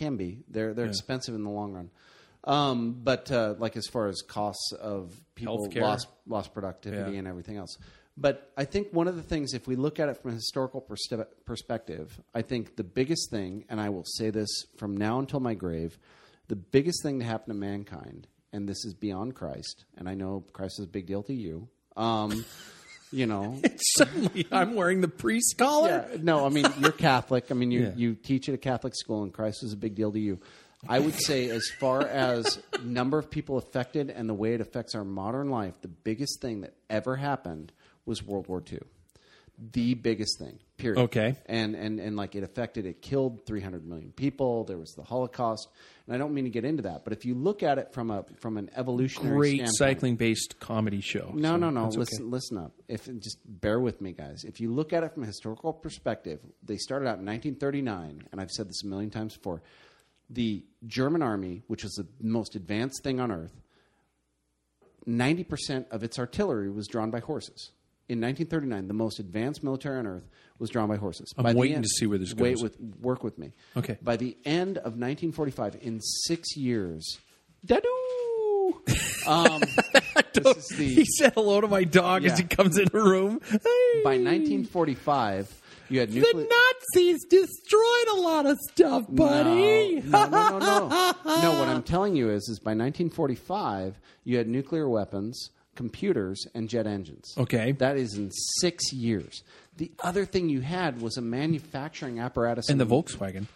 Can be. They're they're expensive in the long run. Um, but uh, like as far as costs of people Healthcare. lost lost productivity Yeah. and everything else. But I think one of the things, if we look at it from a historical perspe- perspective, I think the biggest thing, and I will say this from now until my grave, the biggest thing to happen to mankind, and this is beyond Christ, and I know Christ is a big deal to you. Um, <laughs> you know, <laughs> Suddenly, <laughs> I'm wearing the priest collar. yeah, no, I mean you're Catholic. I mean you Yeah. you teach at a Catholic school, and Christ is a big deal to you. I would say, as far as <laughs> number of people affected and the way it affects our modern life, the biggest thing that ever happened was World War II. The biggest thing, period. Okay. and and and like it affected, it killed 300 million people. There was the Holocaust, and I don't mean to get into that, but if you look at it from a from an evolutionary Great standpoint, cycling-based comedy show. no, So no, no. that's okay. Listen, listen up. If just bear with me, guys. If you look at it from a historical perspective, they started out in 1939, and I've said this a million times before. The German army, which was the most advanced thing on earth, 90% of its artillery was drawn by horses. In 1939, the most advanced military on earth was drawn by horses. I'm by waiting end- to see where this Wait goes. with work with me. Okay. By the end of 1945, in six years, dadu. <laughs> Um, <laughs> this is the he said hello to my dog as he comes in the room. Hey. by 1945, you had the. Nazis destroyed a lot of stuff, buddy. No, no, no, no, no. <laughs> no, what I'm telling you is, is by 1945, you had nuclear weapons, computers, and jet engines. Okay. That is in six years. The other thing you had was a manufacturing apparatus. and the Volkswagen.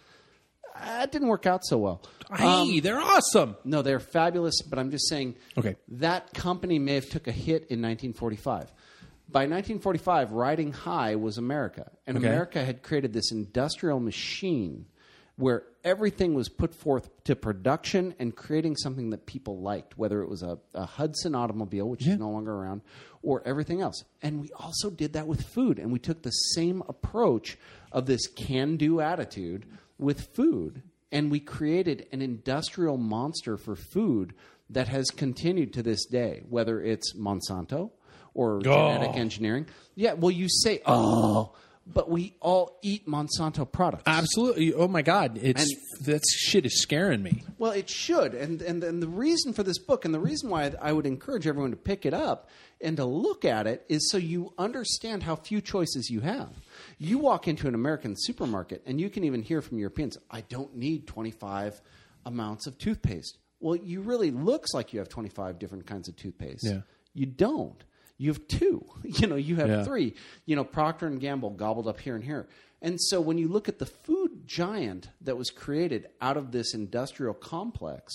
Uh, that didn't work out so well. Hey, um, they're awesome. No, they're fabulous, but I'm just saying Okay. that company may have took a hit in 1945. By 1945, riding high was America, and Okay. America had created this industrial machine where everything was put forth to production and creating something that people liked, whether it was a, a Hudson automobile, which is no longer around, or everything else. And we also did that with food, and we took the same approach of this can-do attitude with food, and we created an industrial monster for food that has continued to this day, whether it's Monsanto or oh. genetic engineering. Yeah, well, you say, oh, but we all eat Monsanto products. Absolutely. Oh my God, it's that shit is scaring me. Well, it should, and, and and the reason for this book, and the reason why I would encourage everyone to pick it up and to look at it, is so you understand how few choices you have. You walk into an American supermarket, and you can even hear from Europeans, "I don't need twenty five amounts of toothpaste." Well, you really looks like you have twenty five different kinds of toothpaste. Yeah. You don't. You have two. <laughs> You know, you have Yeah. three. You know, Procter and Gamble gobbled up here and here. And so when you look at the food giant that was created out of this industrial complex,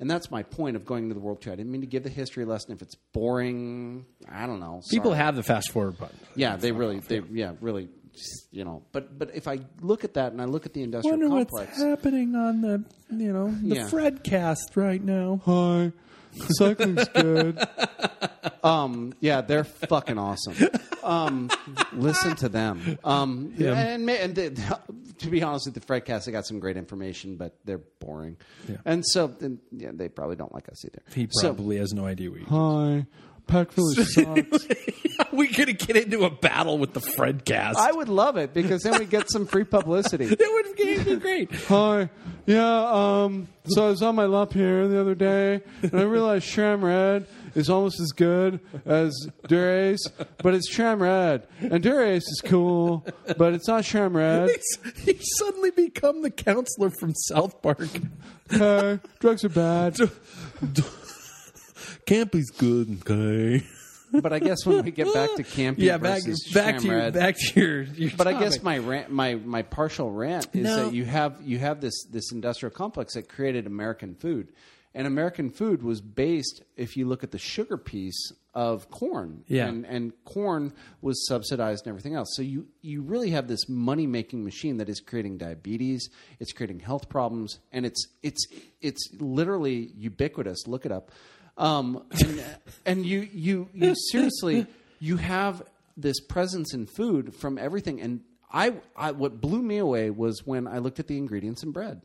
and that's my point of going to the World Trade. I didn't mean to give the history lesson. If it's boring, I don't know. People have the fast forward button. yeah, they really, they yeah, really, you know. But but if I look at that and I look at the industrial Wonder complex, what's happening on the you know the Yeah. Fredcast right now. Hi. Cycling's good. um, yeah, they're fucking awesome. Um, listen to them. Um, and, ma- and they, <laughs> to be honest with the Fredcast, they got some great information, but they're boring. And so, and, yeah, they probably don't like us either. He So- probably has no idea we. Hi. Pack Village <laughs> sucks. we gonna get into a battle with the Fredcast. I would love it because then we get some free publicity. <laughs> That would be <laughs> great. Hi. Yeah, um, so I was on my lap here the other day, and I realized SRAM Red is almost as good as Dura-Ace, but it's SRAM Red. And Dura-Ace is cool, but it's not SRAM Red. He's, he's suddenly become the counselor from South Park. Okay, drugs are bad. Campy's good, okay. but I guess when we get back to <laughs> camping, yeah, back versus back to your SRAM Red- back to your. your But I guess topic. my rant, my my partial rant is No. that you have you have this this industrial complex that created American food, and American food was based, if you look at the sugar piece of corn, Yeah. and and corn was subsidized and everything else. So you you really have this money making machine that is creating diabetes, it's creating health problems, and it's it's it's literally ubiquitous. Look it up, um, and, and you you you seriously you have this presence in food from everything and. I, I what blew me away was when I looked at the ingredients in bread.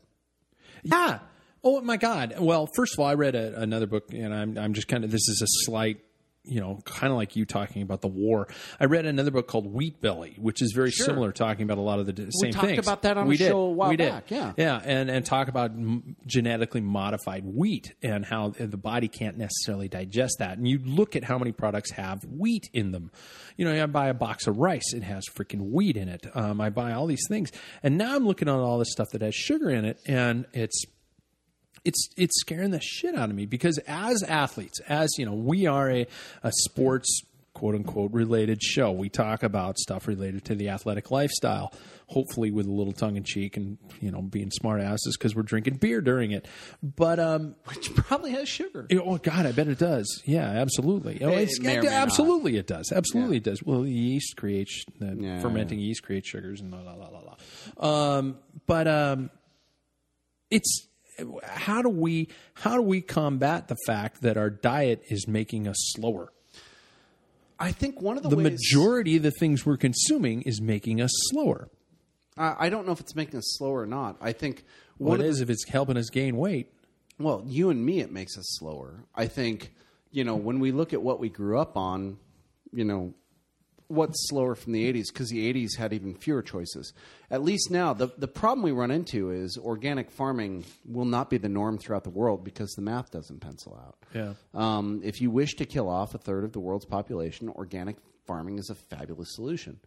Yeah. Oh my God. Well, first of all, I read a, another book, and I'm I'm just kind of this is a slight, you know, kind of like you talking about the war. I read another book called Wheat Belly, which is very similar, talking about a lot of the same talked things. about that on we a did. show a while we did. back, yeah. yeah, and and talk about m- genetically modified wheat and how the body can't necessarily digest that. And you look at how many products have wheat in them. You know, I buy a box of rice; it has freaking wheat in it. Um, I buy all these things, and now I'm looking at all this stuff that has sugar in it, and it's it's it's scaring the shit out of me because as athletes, as you know, we are a, a sports quote unquote related show. We talk about stuff related to the athletic lifestyle, hopefully with a little tongue in cheek and you know being smart asses because we're drinking beer during it. But um, Which probably has sugar. oh god, I bet it does. Yeah, absolutely. Oh, It it's- may or may not. absolutely, it does. Absolutely, it does. Well, the yeast creates the Yeah, fermenting yeast creates sugars and la la la la la. Um, but um, it's how do we how do we combat the fact that our diet is making us slower? I think one of the, The ways, majority of the things we're consuming is making us slower. I I don't know if it's making us slower or not. I think Well, one it if it's helping us gain weight. well, you and me, it makes us slower. I think you know when we look at what we grew up on, you know, what's slower from the '80s because the '80s had even fewer choices. At least now, the the problem we run into is organic farming will not be the norm throughout the world because the math doesn't pencil out. Yeah. Um, if you wish to kill off a third of the world's population, organic farming is a fabulous solution.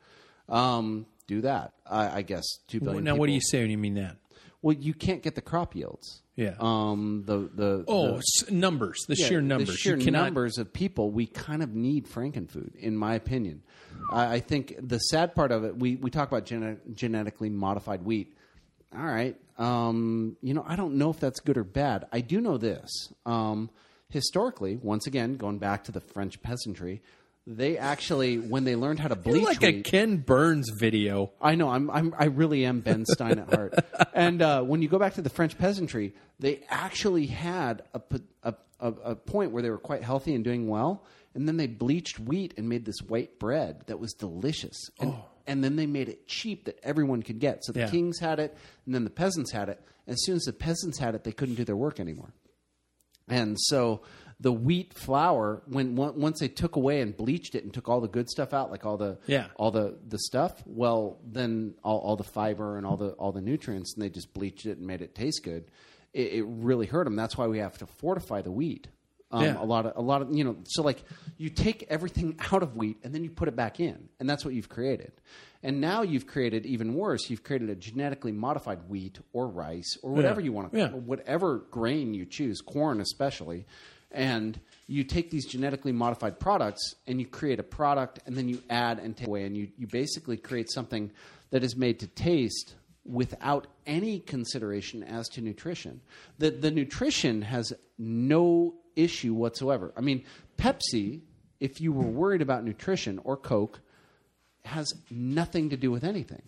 Um, do that. I, I guess two billion. now, what do you say when you mean that? Well, you can't get the crop yields. Yeah. Um. The the Oh, the- s- numbers, the yeah, sheer numbers. The sheer cannot, numbers of people. We kind of need frankenfood, in my opinion. I, I think the sad part of it, we we talk about gene- genetically modified wheat. All right. Um, you know, I don't know if that's good or bad. I do know this. Um, historically, once again, going back to the French peasantry, they actually, when they learned how to bleach You're like a Ken Burns video. I know. I'm, I'm. I really am Ben Stein at heart. <laughs> And uh, when you go back to the French peasantry, they actually had a, a, a point where they were quite healthy and doing well, and then they bleached wheat and made this white bread that was delicious. And, and then they made it cheap that everyone could get. So the Yeah. kings had it, and then the peasants had it. As soon as the peasants had it, they couldn't do their work anymore. And so the wheat flour, when once they took away and bleached it and took all the good stuff out, like all the Yeah. all the the stuff, well, then all, all the fiber and all the all the nutrients, and they just bleached it and made it taste good. It, it really hurt them. That's why we have to fortify the wheat. Um, Yeah. A lot of a lot of you know. So like you take everything out of wheat and then you put it back in, and that's what you've created. And now you've created even worse. You've created a genetically modified wheat or rice or whatever you want to Yeah. whatever grain you choose, corn especially, and you take these genetically modified products and you create a product and then you add and take away and you, you basically create something that is made to taste without any consideration as to nutrition. The the nutrition has no issue whatsoever. I mean, Pepsi, if you were worried about nutrition or Coke, has nothing to do with anything.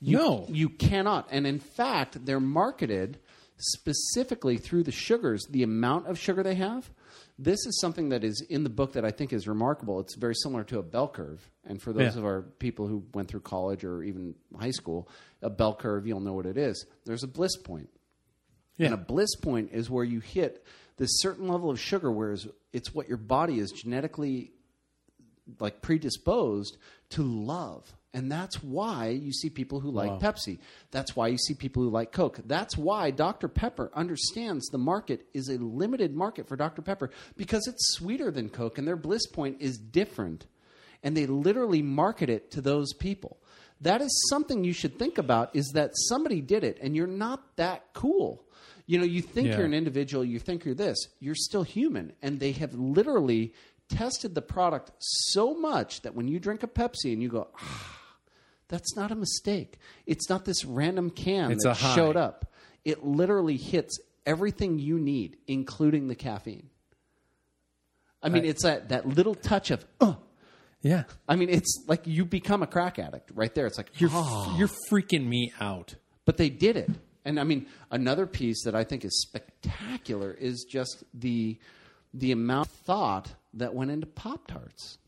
You, No. you cannot. And in fact, they're marketed specifically through the sugars, the amount of sugar they have. This is something that is in the book that I think is remarkable. It's very similar to a bell curve. And for those Yeah. of our people who went through college or even high school, a bell curve, you'll know what it is. There's a bliss point. Yeah. And a bliss point is where you hit this certain level of sugar, whereas it's what your body is genetically like predisposed to love. And that's why you see people who like Pepsi. That's why you see people who like Coke. That's why Dr. Pepper understands the market is a limited market for Dr. Pepper because it's sweeter than Coke and their bliss point is different. And they literally market it to those people. That is something you should think about is that somebody did it and you're not that cool. You know, you think Yeah. you're an individual, you think you're this, you're still human. And they have literally tested the product so much that when you drink a Pepsi and you go, ah, that's not a mistake. It's not this random can It's that showed up. It literally hits everything you need, including the caffeine. I mean, it's that, that little touch of, uh, Yeah. I mean, it's like you become a crack addict right there. It's like, You're "Ah." you're freaking me out. but they did it. And I mean, another piece that I think is spectacular is just the the amount of thought that went into Pop Tarts.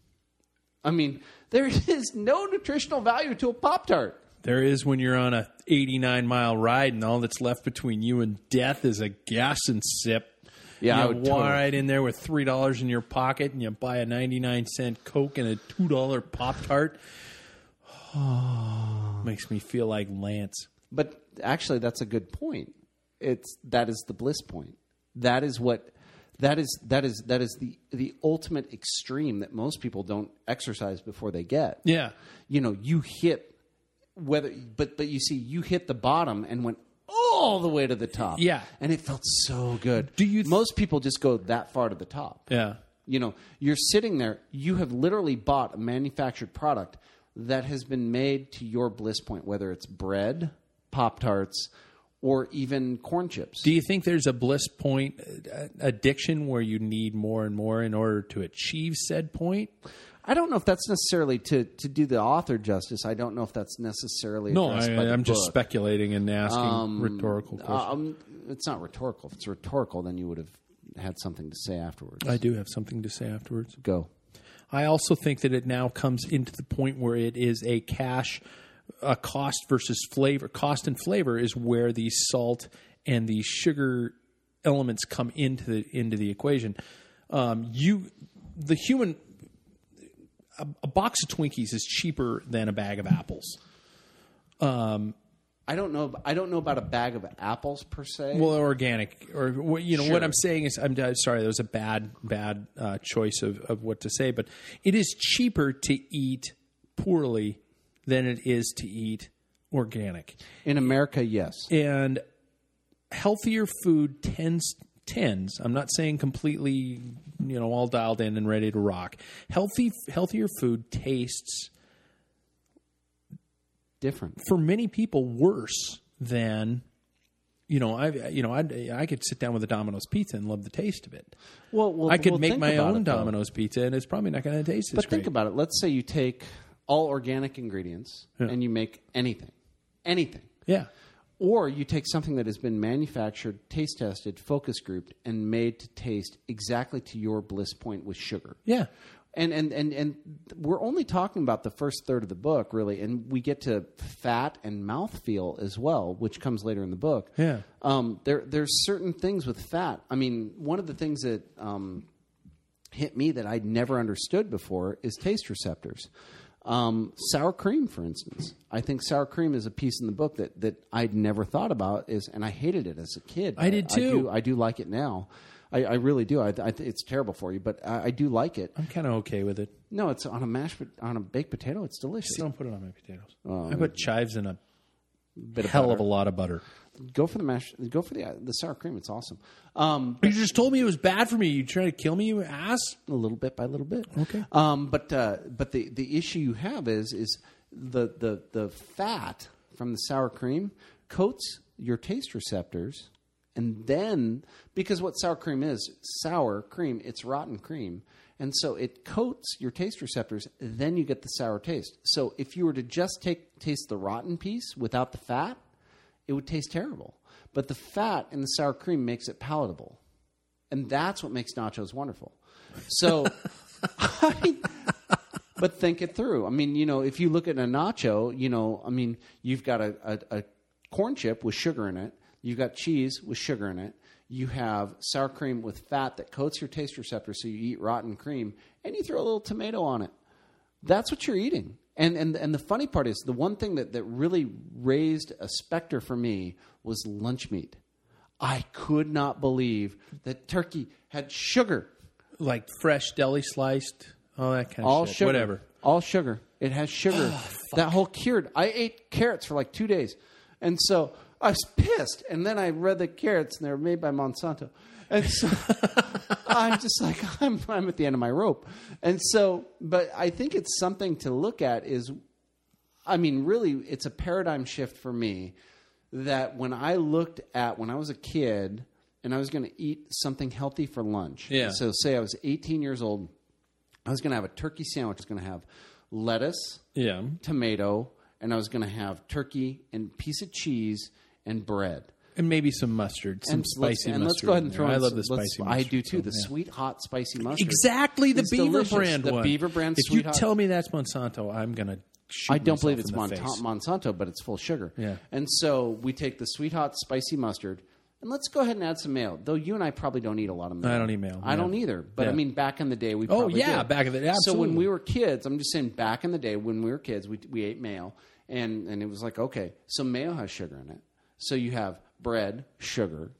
I mean, there <laughs> is no nutritional value to a Pop Tart. There is when you're on a 89 mile ride and all that's left between you and death is a gas and sip. Yeah, I you would walk totally- right in there with three dollars in your pocket and you buy a 99 cent Coke and a two dollar Pop Tart. <sighs> Makes me feel like Lance. But actually, that's a good point. It's that is the bliss point. That is what that is that is that is the the ultimate extreme that most people don't exercise before they get. Yeah. you know, you hit whether, but but you see, you hit the bottom and went all the way to the top. Yeah. and it felt so good. Do you th- Most people just go that far to the top. Yeah. You know, you're sitting there. You have literally bought a manufactured product that has been made to your bliss point, whether it's bread, pop tarts, or even corn chips. Do you think there's a bliss point uh, addiction where you need more and more in order to achieve said point? I don't know if that's necessarily to to do the author justice. I don't know if that's necessarily No, I, I'm just speculating and asking rhetorical questions. Um, it's not rhetorical. If it's rhetorical, then you would have had something to say afterwards. I do have something to say afterwards. Go. I also think that it now comes into the point where it is a cash, a cost versus flavor. Cost and flavor is where the salt and the sugar elements come into the into the equation. Um, you, the human, a, a box of Twinkies is cheaper than a bag of apples. Um, I don't know. I don't know about a bag of apples per se. Well, organic, or you know, what I'm saying is, I'm uh, sorry, that was a bad, bad uh, choice of, of what to say, but it is cheaper to eat poorly than it is to eat organic, in America, yes. and healthier food tends tends. I'm not saying completely, you know, all dialed in and ready to rock. Healthy, healthier food tastes Different. for many people worse than. You know, I you know I I could sit down with a Domino's pizza and love the taste of it. Well, well I could well, make my own it. Domino's pizza, and it's probably not going to taste as But think great. about it. Let's say you take all organic ingredients and you make anything, anything. yeah, Or you take something that has been manufactured, taste tested, focus grouped, and made to taste exactly to your bliss point with sugar. yeah, And, and, and, and we're only talking about the first third of the book, really, and we get to fat and mouthfeel as well, which comes later in the book. Yeah. Um, there, there's certain things with fat. I mean, one of the things that um, hit me that I'd never understood before is taste receptors. Um, sour cream, for instance. I think sour cream is a piece in the book that, that I'd never thought about. Is and I hated it as a kid. I did I too. do, I do like it now. I, I really do. I, I, it's terrible for you, but I, I do like it. I'm kind of okay with it. No, it's on a mashed pot- on a baked potato. It's delicious. Just don't put it on my potatoes. Oh, I put chives in a Bit of hell of a lot of butter. Go for the mash. Go for the uh, the sour cream. It's awesome. Um, You just told me it was bad for me. You trying to kill me, you ass? a little bit by little bit. Okay. Um, but uh, but the the issue you have is is the the the fat from the sour cream coats your taste receptors, and then because what sour cream is sour cream, it's rotten cream. And so it coats your taste receptors, then you get the sour taste. So if you were to just take taste the rotten piece without the fat, it would taste terrible. But the fat in the sour cream makes it palatable. And that's what makes nachos wonderful. So, <laughs> I, but think it through. I mean, you know, if you look at a nacho, you know, I mean, you've got a, a, a corn chip with sugar in it, you've got cheese with sugar in it, you have sour cream with fat that coats your taste receptors so you eat rotten cream, and you throw a little tomato on it. That's what you're eating. And, and, and the funny part is, the one thing that, that really raised a specter for me was lunch meat. I could not believe that turkey had sugar. Like fresh deli sliced, all that kind of All shit. sugar. Whatever. All sugar. It has sugar. Ah, that whole cured. I ate carrots for like two days. And so I was pissed. And then I read the carrots, and they were made by Monsanto. And so <laughs> I'm just like, <laughs> I'm, I'm at the end of my rope. And so, but I think it's something to look at is, I mean, really, it's a paradigm shift for me that when I looked at when I was a kid and I was going to eat something healthy for lunch. Yeah. So, say I was 18 years old, I was going to have a turkey sandwich. I was going to have lettuce, Yeah. tomato, and I was going to have turkey and piece of cheese and bread. And maybe some mustard, some and spicy and mustard. let's go ahead and throw. in I love the spicy. I do too. The yeah. sweet hot spicy mustard. Exactly the Beaver delicious. brand The one. Beaver brand If sweet you hot. tell me that's Monsanto, I'm gonna. Shoot I don't believe it's Monta- Monsanto, but it's full sugar. Yeah. And so we take the sweet hot spicy mustard, and let's go ahead and add some mayo. Though you and I probably don't eat a lot of mayo. I don't eat mayo, I don't either. But I mean, back in the day, we. Oh, probably yeah, did. back in the day, So when we were kids, I'm just saying, back in the day when we were kids, we we ate mayo, and and it was like, okay, so mayo has sugar in it. So you have bread, sugar,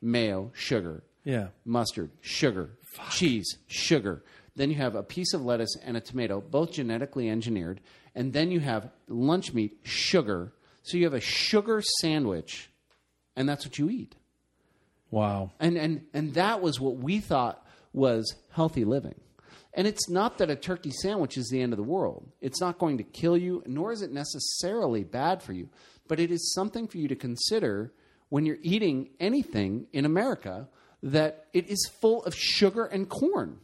mayo, sugar, Yeah. mustard, sugar, cheese, sugar. Then you have a piece of lettuce and a tomato, both genetically engineered. And then you have lunch meat, sugar. So you have a sugar sandwich, and that's what you eat. Wow. And, and, and that was what we thought was healthy living. And it's not that a turkey sandwich is the end of the world. It's not going to kill you, nor is it necessarily bad for you. But it is something for you to consider when you're eating anything in America that it is full of sugar and corn.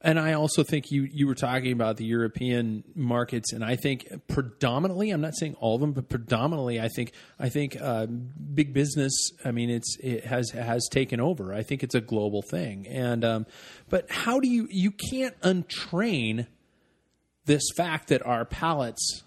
And I also think you you were talking about the European markets, and I think predominantly, I'm not saying all of them, but predominantly, I think I think uh, big business. I mean, it's it has has taken over. I think it's a global thing. And um, but how do you you can't untrain this fact that our palates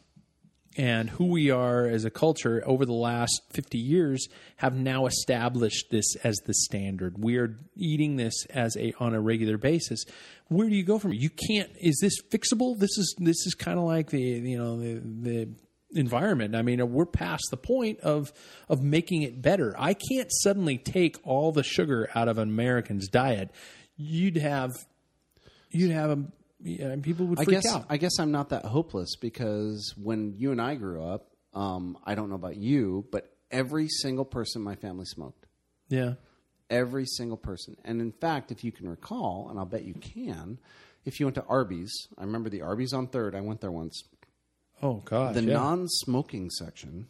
and who we are as a culture over the last 50 years have now established this as the standard. We are eating this as a on a regular basis. Where do you go from? You can't is this fixable? This is this is kind of like the you know the the environment. I mean, we're past the point of of making it better. I can't suddenly take all the sugar out of an American's diet. You'd have you'd have a yeah, and people would I freak guess out. I guess I'm not that hopeless because when you and I grew up, um, I don't know about you, but every single person in my family smoked. yeah. Every single person. And in fact, if you can recall, and I'll bet you can, if you went to Arby's, I remember the Arby's on Third. I went there once. Oh God. The yeah. non-smoking section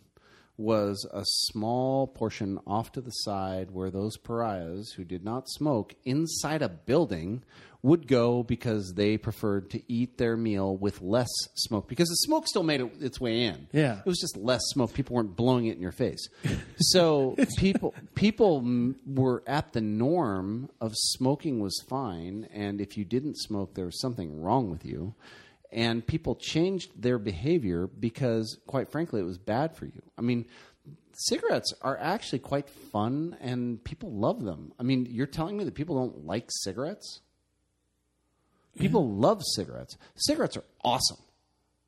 was a small portion off to the side where those pariahs who did not smoke inside a building would go because they preferred to eat their meal with less smoke because the smoke still made it, its way in. Yeah. it was just less smoke. People weren't blowing it in your face. <laughs> So people people were at the norm of smoking was fine, and if you didn't smoke, there was something wrong with you. And people changed their behavior because, quite frankly, it was bad for you. I mean, cigarettes are actually quite fun, and people love them. I mean, you're telling me that people don't like cigarettes? People love cigarettes. Cigarettes are awesome.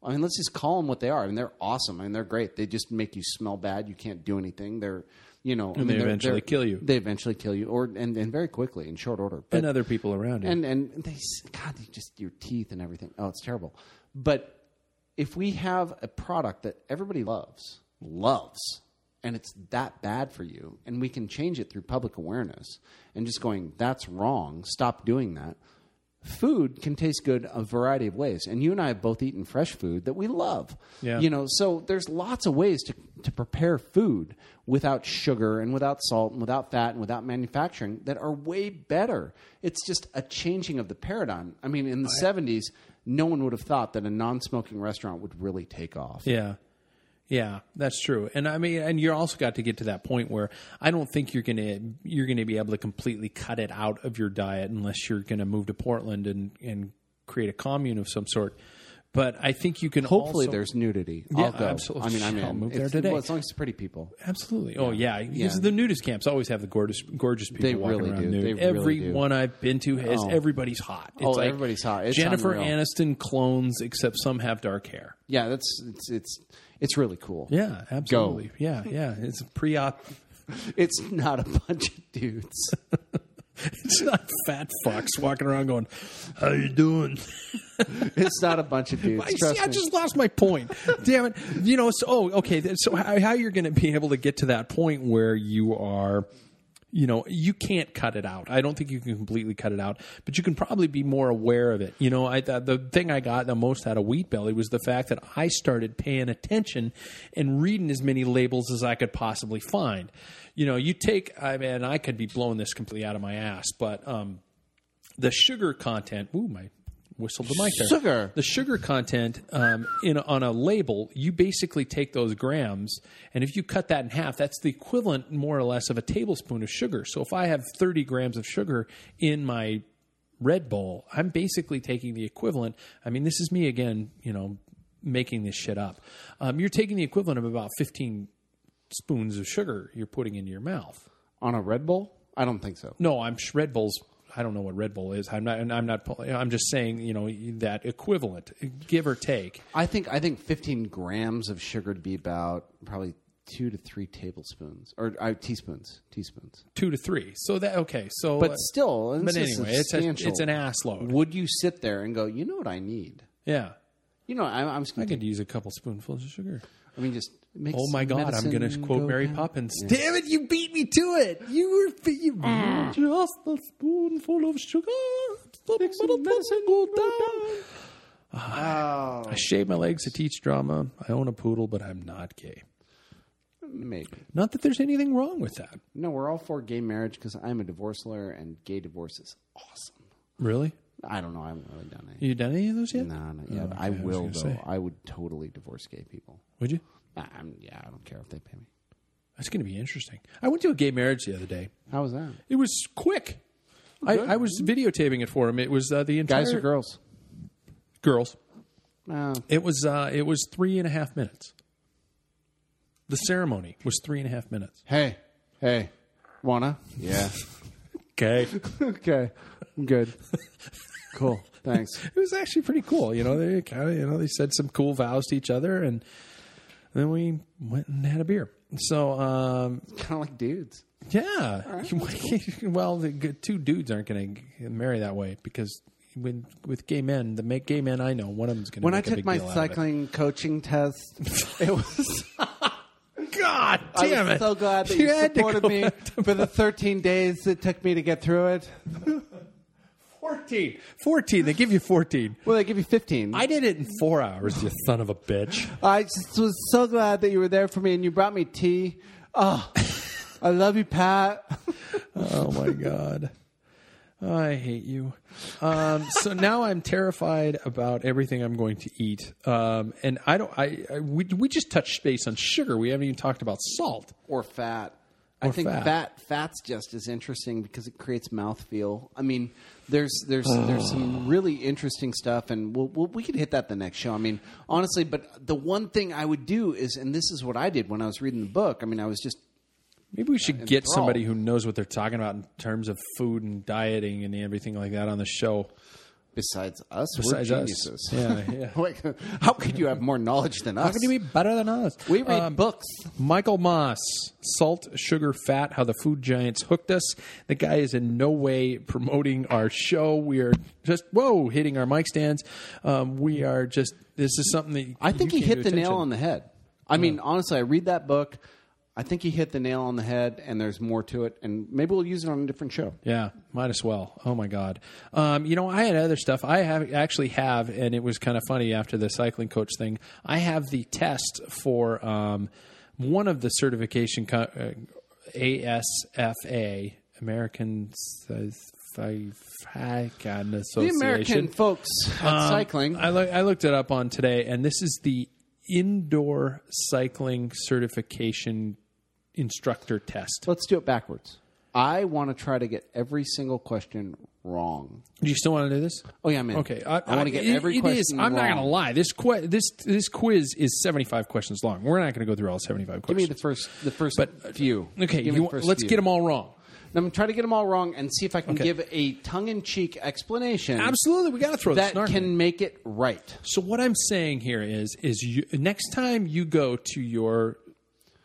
I mean, let's just call them what they are. I mean, they're awesome. I mean, they're great. They just make you smell bad. You can't do anything. They're, you know, I And mean, they eventually they're- kill you. They eventually kill you, or and, and very quickly in short order. But and other people around you. and and they God, they just your teeth and everything. Oh, it's terrible. But if we have a product that everybody loves, loves, and it's that bad for you, and we can change it through public awareness and just going, that's wrong. Stop doing that. Food can taste good a variety of ways, and you and I have both eaten fresh food that we love. Yeah. You know, so there's lots of ways to to prepare food without sugar and without salt and without fat and without manufacturing that are way better. It's just a changing of the paradigm. I mean, in the 70s, no one would have thought that a non-smoking restaurant would really take off. Yeah. Yeah, that's true. And I mean and you're also got to get to that point where I don't think you're going to you're going to be able to completely cut it out of your diet unless you're going to move to Portland and and create a commune of some sort. But I think you can Hopefully, also- there's nudity. Yeah, I'll go. absolutely. I mean, I'm in. I'll move there today. Well, as long as it's pretty people. Absolutely. Oh yeah, because Yeah. the nudist camps always have the gorgeous, gorgeous people They walking really around do. nude. They really Every do. one I've been to has Oh. everybody's hot. It's Oh, like everybody's hot. It's Jennifer unreal. Aniston clones, except some have dark hair. Yeah, that's it's it's it's really cool. Yeah, absolutely. Yeah, yeah. It's pre-op. <laughs> It's not a bunch of dudes. <laughs> it's not fat fucks walking around going, "How you doing?" <laughs> It's not a bunch of dudes. I, see, I just lost my point. Damn it! You know. So, oh, okay. So, how, how you're going to be able to get to that point where you are, you know, you can't cut it out. I don't think you can completely cut it out, but you can probably be more aware of it. You know, I the, the thing I got the most out of Wheat Belly was the fact that I started paying attention and reading as many labels as I could possibly find. You know, you take. I mean, I could be blowing this completely out of my ass, but um, the sugar content. Ooh, my whistled the mic there. Sugar. The sugar content um, in on a label, you basically take those grams, and if you cut that in half, that's the equivalent, more or less, of a tablespoon of sugar. So if I have 30 grams of sugar in my Red Bull, I'm basically taking the equivalent. I mean, this is me again, you know, making this shit up. Um, you're taking the equivalent of about 15 spoons of sugar you're putting into your mouth. on a Red Bull. I don't think so. No, I'm Red Bull's. I don't know what Red Bull is. I'm not. I'm not. I'm just saying. You know that equivalent, give or take. I think I think 15 grams of sugar would be about probably two to three tablespoons or uh, teaspoons. Teaspoons. two to three. So that okay. So, But still, but anyway, it's a, substantial- it's an ass load. Would you sit there and go? You know what I need? Yeah, You know, I'm, I'm just I could use a couple spoonfuls of sugar. I mean, just make Oh my God! I'm going to quote go Mary down. Poppins. Yeah. Damn it! You beat me to it. You were you, ah. just a spoonful of sugar. Make medicine go down. Oh, I shave my legs to teach drama. I own a poodle, but I'm not gay. maybe. Not that there's anything wrong with that. No, we're all for gay marriage because I'm a divorce lawyer and gay divorce is awesome. Really? I don't know. I haven't really done it. You done any of those yet? No, not yet. Oh, I okay, I will gonna though. say. I would totally divorce gay people. Would you? I'm, yeah, I don't care if they pay me. That's going to be interesting. I went to a gay marriage the other day. How was that? It was quick. I, I was videotaping it for him. It was uh, the entire Guys or girls? girls. It was uh, it was three and a half minutes. The ceremony was three and a half minutes. hey, hey, wanna? Yeah. <laughs> Okay, <laughs> okay, I'm good. <laughs> Cool. Thanks. <laughs> it was actually pretty cool. You know, they kind of you know they said some cool vows to each other, and then we went and had a beer. So um, kind of like dudes. yeah, <laughs> <laughs> well, the two dudes aren't going to marry that way because. When, with gay men, the make gay men I know, one of them's going to When I took my deal out of it. cycling coaching test, it was. God I damn was it! so glad that you, to supported me for the 13 days it took me to get through it. 14. 14. They give you 14. Well, they give you 15. I did it in four hours, you son of a bitch. I just was so glad that you were there for me and you brought me tea. Oh, <laughs> I love you, Pat. Oh my God. I hate you. Um, so now I'm terrified about everything I'm going to eat. Um, and I don't, I, I we, we just touched base on sugar. We haven't even talked about salt. or fat. I Or think fat. fat. fat's just as interesting because it creates mouthfeel. I mean, there's there's there's some <sighs> really interesting stuff, and we'll, we'll, we could hit that the next show. I mean, honestly, but the one thing I would do is, and this is what I did when I was reading the book. I mean, I was just Maybe we should get Enthralled. somebody who knows what they're talking about in terms of food and dieting and everything like that on the show. Besides us, Besides we're us. geniuses. Yeah, <laughs> yeah. Like, how could you have more knowledge than us? How can you be better than us? we read Um, books. Michael Moss, Salt, Sugar, Fat, How the Food Giants Hooked Us. The guy is in no way promoting our show. We are just, whoa, hitting our mic stands. Um, we are just, this is something that I think he hit the nail on the head. I mean, honestly, I read that book. I think he hit the nail on the head, and there's more to it. And maybe we'll use it on a different show. Yeah, might as well. Oh my god. Um, you know, I had other stuff. I have actually have, and it was kind of funny after the cycling coach thing. I have the test for um, one of the certification co- uh, ASFA American Cycling The American folks at Um, cycling. I, loo- I looked it up on today, and this is the indoor cycling certification instructor test. Let's do it backwards. I want to try to get every single question wrong. Do you still want to do this? Oh yeah, man. Okay, I, want to get it- every it question. is- I'm not going to lie. This qui- this this quiz is 75 questions long. We're not going to go through all 75 questions. Give me the first, the first But- few. Uh, okay, you first let's few. get them all wrong. I'm going to try to get them all wrong and see if I can Okay. give a tongue-in-cheek explanation. Absolutely, we got to throw that can make it right. So what I'm saying here is is you, next time you go to your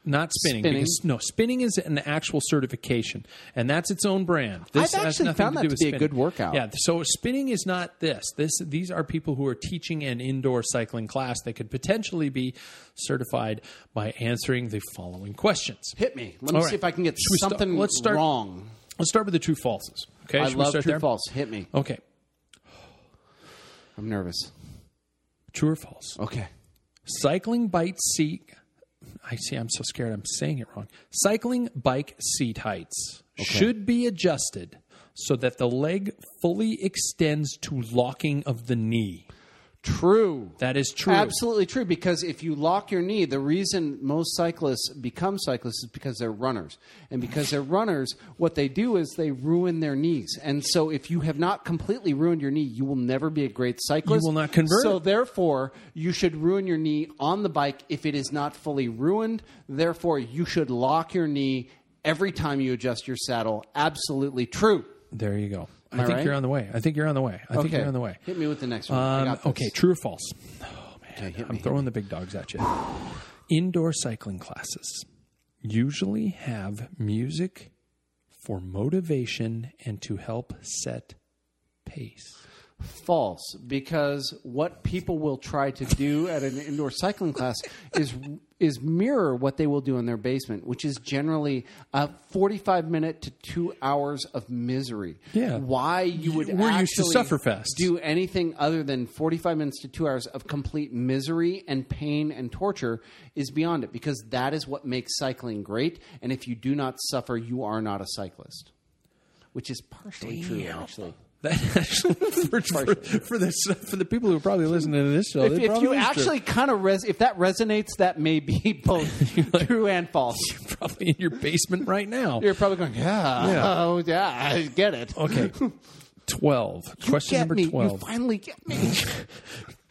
Not spinning. Spinning. Because, no, spinning is an actual certification, and that's its own brand. This I've actually found to that to with be a good workout. Yeah. So spinning is not this. This these are people who are teaching an indoor cycling class. They could potentially be certified by answering the following questions. Hit me. Let me All see right. if I can get Should we start- something let's start- wrong. Let's start with the true falses. Okay. I Should love true there? false. Hit me. Okay. I'm nervous. True or false? Okay. Cycling bike seat. I see. I'm so scared. I'm saying it wrong. Cycling bike seat heights should be adjusted so that the leg fully extends to locking of the knee. True. That is true. Absolutely true. Because if you lock your knee, the reason most cyclists become cyclists is because they're runners. And because they're runners, what they do is they ruin their knees. And so if you have not completely ruined your knee, you will never be a great cyclist. You will not convert So therefore, you should ruin your knee on the bike if it is not fully ruined. Therefore, you should lock your knee every time you adjust your saddle. Absolutely true. There you go. I I think right? you're on the way. I think you're on the way. I think you're on the way. Hit me with the next one. I Um, got this. okay, true or false? Oh man, Okay, I'm throwing the big dogs at you. Indoor cycling classes usually have music for motivation and to help set pace. False, because what people will try to do at an indoor cycling class is is mirror what they will do in their basement, which is generally a forty five minute to two hours of misery. Yeah. why you would We're used to actually Sufferfest. do anything other than forty five minutes to two hours of complete misery and pain and torture is beyond it, because that is what makes cycling great. And if you do not suffer, you are not a cyclist, which is partially true, actually. That <laughs> actually, <laughs> for, for, for, this, for the people who are probably listening to this show, if, if you actually kind of res- if that resonates, that may be <laughs> both true and false. You're probably in your basement right now. You're probably going, yeah, Yeah. oh yeah, I get it. Okay. 12. You Question get number me. You 12. finally get me.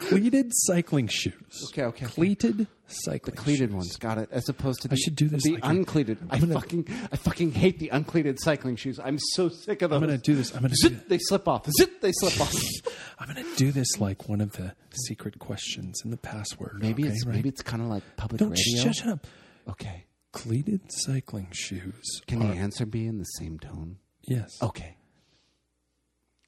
Cleated cycling shoes. Okay, okay. Cleated cycling Cleated shoes. ones, got it. As opposed to the, I should do this the like uncleated. I gonna- fucking, I fucking hate the uncleated cycling shoes. I'm so sick of them. I'm going to do this. I'm going to do Zip, they slip off. Zip, they slip off. <laughs> I'm going to do this like one of the secret questions in the password. maybe okay, it's right? maybe it's kind of like public Don't radio. shut, shut up. Okay. Cleated cycling shoes. Can are, the answer be in the same tone? Yes. Okay.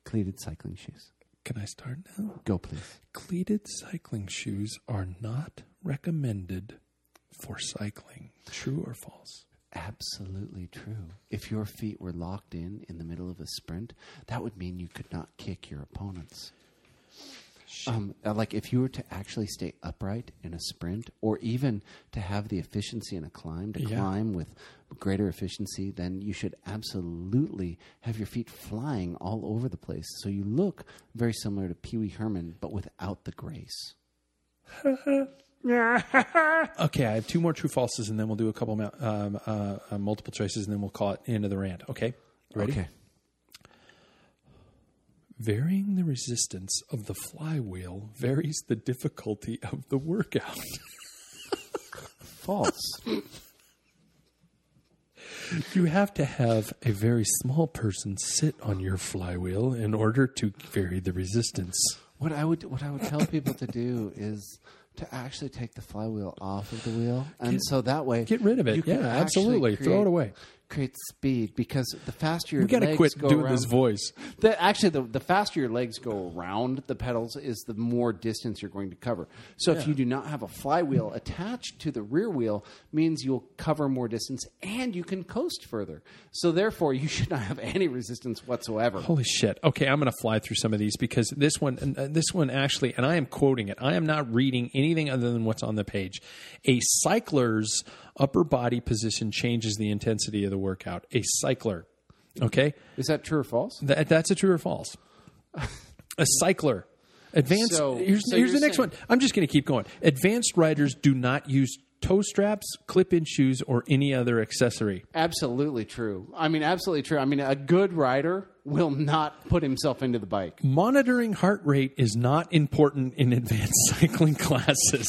Cleated cycling shoes. Can I start now? Go, please. Cleated cycling shoes are not recommended for cycling. True or false? Absolutely true. If your feet were locked in in the middle of a sprint, that would mean you could not kick your opponents. Um, uh, like if you were to actually stay upright in a sprint, or even to have the efficiency in a climb to Yeah. climb with greater efficiency, then you should absolutely have your feet flying all over the place. So you look very similar to Pee Wee Herman, but without the grace. <laughs> Okay, I have two more true falses, and then we'll do a couple mou- um, uh, uh, multiple choices, and then we'll call it into the rant. Okay, ready? Okay. Varying the resistance of the flywheel varies the difficulty of the workout. <laughs> False. you have to have a very small person sit on your flywheel in order to vary the resistance. What I would what I would tell people to do is to actually take the flywheel off of the wheel, and Get- so that way get rid of it. you can Yeah, actually absolutely. Throw it create- away. Create speed because the faster your We got to legs quit go doing around, this voice. The, actually, the, the faster your legs go around the pedals is the more distance you're going to cover. So if you do not have a flywheel attached to the rear wheel, means you'll cover more distance and you can coast further. So therefore, you should not have any resistance whatsoever. Holy shit! Okay, I'm going to fly through some of these because this one, and, uh, this one actually, and I am quoting it. I am not reading anything other than what's on the page. A cycler's upper body position changes the intensity of the workout. A cycler, okay, Is that true or false? that, that's a true or false. <laughs> A cycler. Advanced. So- here's so here's the next saying- one. I'm just going to keep going. Advanced riders do not use toe straps, clip-in shoes, or any other accessory. Absolutely true. I mean, absolutely true. I mean, a good rider will not put himself into the bike. Monitoring heart rate is not important in advanced <laughs> cycling classes.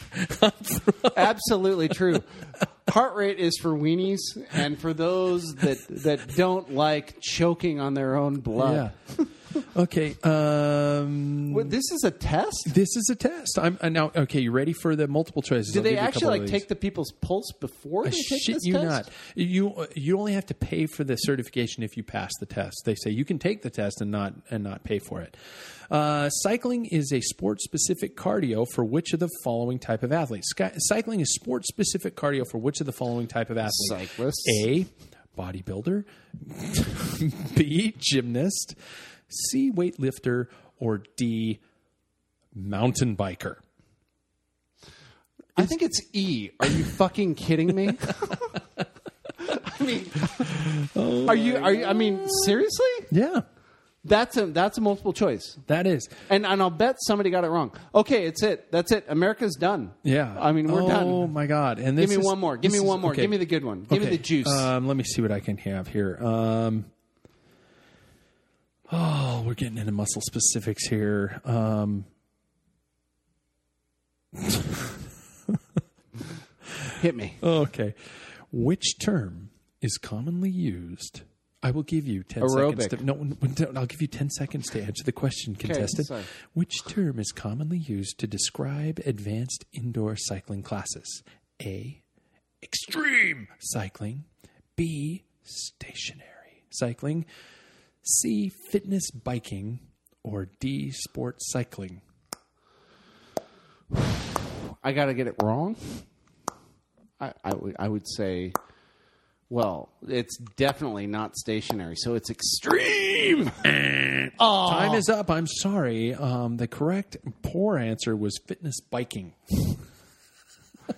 <laughs> Absolutely true. Heart rate is for weenies and for those that that don't like choking on their own blood. Yeah. Okay. Um, this is a test. this is a test. I'm uh, now. Okay, you ready for the multiple choices? Do I'll they give you a actually like take the people's pulse before I they take shit this you test? not. You you only have to pay for the certification if you pass the test. They say you can take the test and not and not pay for it. Uh, cycling is a sport specific cardio for which of the following type of athletes? Sky, cycling is sport specific cardio for which of the following type of athletes? Cyclists. A. Bodybuilder. <laughs> B. Gymnast. C. Weightlifter. Or D. Mountain biker. I think it's E. Are you fucking kidding me? <laughs> I mean, are you? Are you? I mean, seriously? Yeah, That's a that's a multiple choice, that is. and and I'll bet somebody got it wrong. Okay, it's it. That's it. America's done. Yeah. I mean, we're oh, done. Oh my god! And Give me is- one more. Give me is- one more. okay. Give me the good one. Give me the juice. Um, let me see what I can have here. Um, oh, we're getting into muscle specifics here. Um, Hit me. okay, which term is commonly used? I will give you ten Aerobic. seconds. To, no, no, I'll give you ten seconds to answer the question, contestant. sorry. Which term is commonly used to describe advanced indoor cycling classes? A. Extreme cycling. B. Stationary cycling. C. Fitness biking. Or D. Sports cycling. I got to get it wrong. I, I would say, well, it's definitely not stationary, so it's extreme. <laughs> Time is up. I'm sorry. Um, the correct poor answer was fitness biking. <laughs>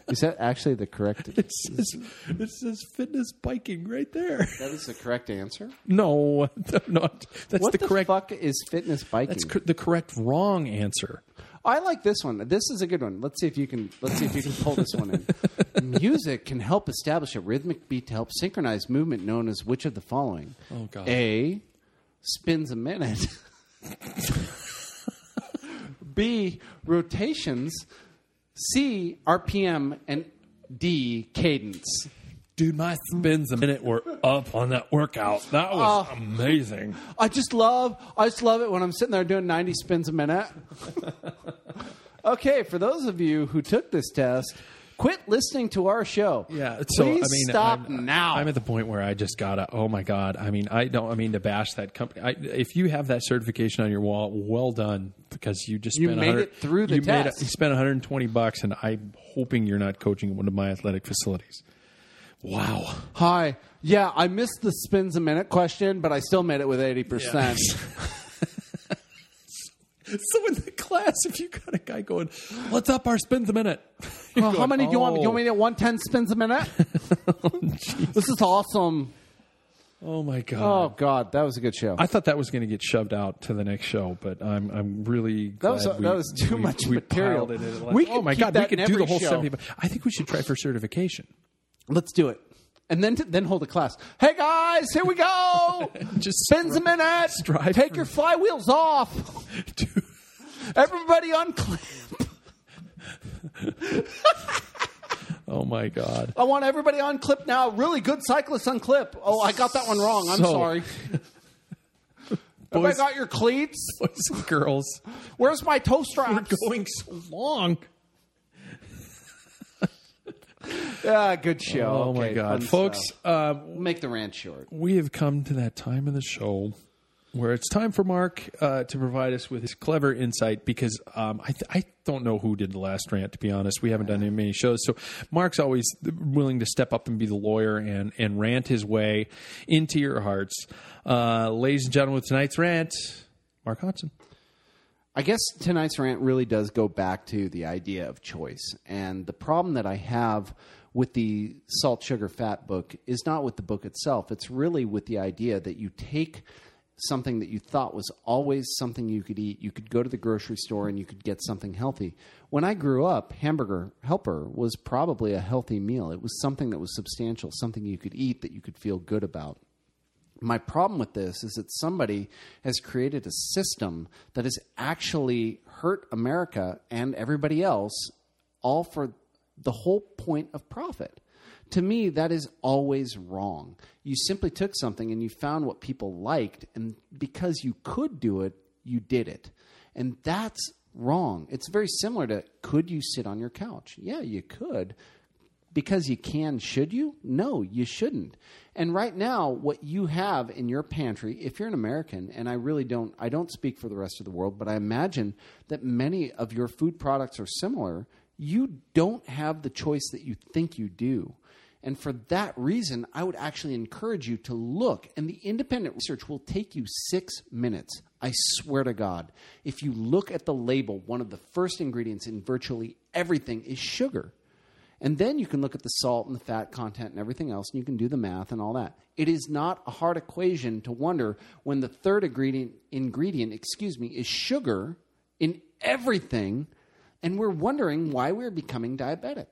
Is that actually the correct? <laughs> It says, it says fitness biking right there. That is the correct answer. No, <laughs> no, that's what the, the, correct. fuck is fitness biking? That's cor- the correct wrong answer. I like this one. This is a good one. Let's see if you can. Let's see if you can pull this one in. <laughs> Music can help establish a rhythmic beat to help synchronize movement, known as which of the following? Oh, God. A. Spins a minute. B. Rotations. C. RPM and D. Cadence. Dude, my spins a minute were up on that workout. That was oh. amazing. I just love. I just love it when I'm sitting there doing 90 spins a minute. <laughs> okay, for those of you who took this test, quit listening to our show. Yeah, so Please I mean, stop I'm, now. I'm at the point where I just gotta. Oh my god! I mean, I don't. I mean to bash that company. I, if you have that certification on your wall, well done because you just You spent made it through the you made test. you spent 120 bucks, and I'm hoping you're not coaching at one of my athletic facilities. Wow. Hi. Yeah, I missed the spins a minute question, but I still made it with 80%. <laughs> <laughs> So in the class, if you got a guy going, "Let's up our spins a minute," <laughs> Well, how many do you want? Do you oh. want me to? to 110 spins a minute? <laughs> Oh, this is awesome. Oh my god. Oh, God. That was a good show. I thought that was going to get shoved out to the next show, but I'm I'm really glad That was- we, that was too we- much we material. piled it in. We oh my god, we could do the whole show. seventy. I think we should try for certification. Let's do it. And then then hold a class. Hey guys, here we go. <laughs> Just spins a minute. strive Take your flywheels off. <laughs> Dude, Everybody unclip. <laughs> oh my god. I want everybody on clip now. Really good cyclists on clip. Oh, I got that one wrong. I'm So- sorry. Boys- got your cleats? Boys and girls, Where's my toe we're going so long. Yeah, good show. Oh my god, folks! stuff. Uh, make the rant short. we have come to that time of the show where it's time for Mark uh, to provide us with his clever insight because um, I, th- I don't know who did the last rant, to be honest. We haven't done any many shows. So Mark's always willing to step up and be the lawyer and, and rant his way into your hearts. Uh, ladies and gentlemen, with tonight's rant, Mark Hodson. I guess tonight's rant really does go back to the idea of choice. And the problem that I have with the salt, sugar, fat book is not with the book itself. It's really with the idea that you take something that you thought was always something you could eat. You could go to the grocery store and you could get something healthy. When I grew up, hamburger helper was probably a healthy meal. It was something that was substantial, something you could eat that you could feel good about. My problem with this is that somebody has created a system that has actually hurt America and everybody else, all for the whole point of profit. To me, that is always wrong. You simply took something and you found what people liked, and because you could do it, you did it. And that's wrong. It's very similar to could you sit on your couch? Yeah, you could. Because you can, should you? No, you shouldn't. And right now, what you have in your pantry, if you're an American, and I really don't, I don't speak for the rest of the world, but I imagine that many of your food products are similar. You don't have the choice that you think you do. And for that reason, I would actually encourage you to look, and the independent research will take you six minutes. I swear to God. If you look at the label, one of the first ingredients in virtually everything is sugar. And then you can look at the salt and the fat content and everything else, and you can do the math and all that. It is not a hard equation to wonder when the third ingredient, ingredient excuse me, is sugar in everything, and we're wondering why we're becoming diabetic.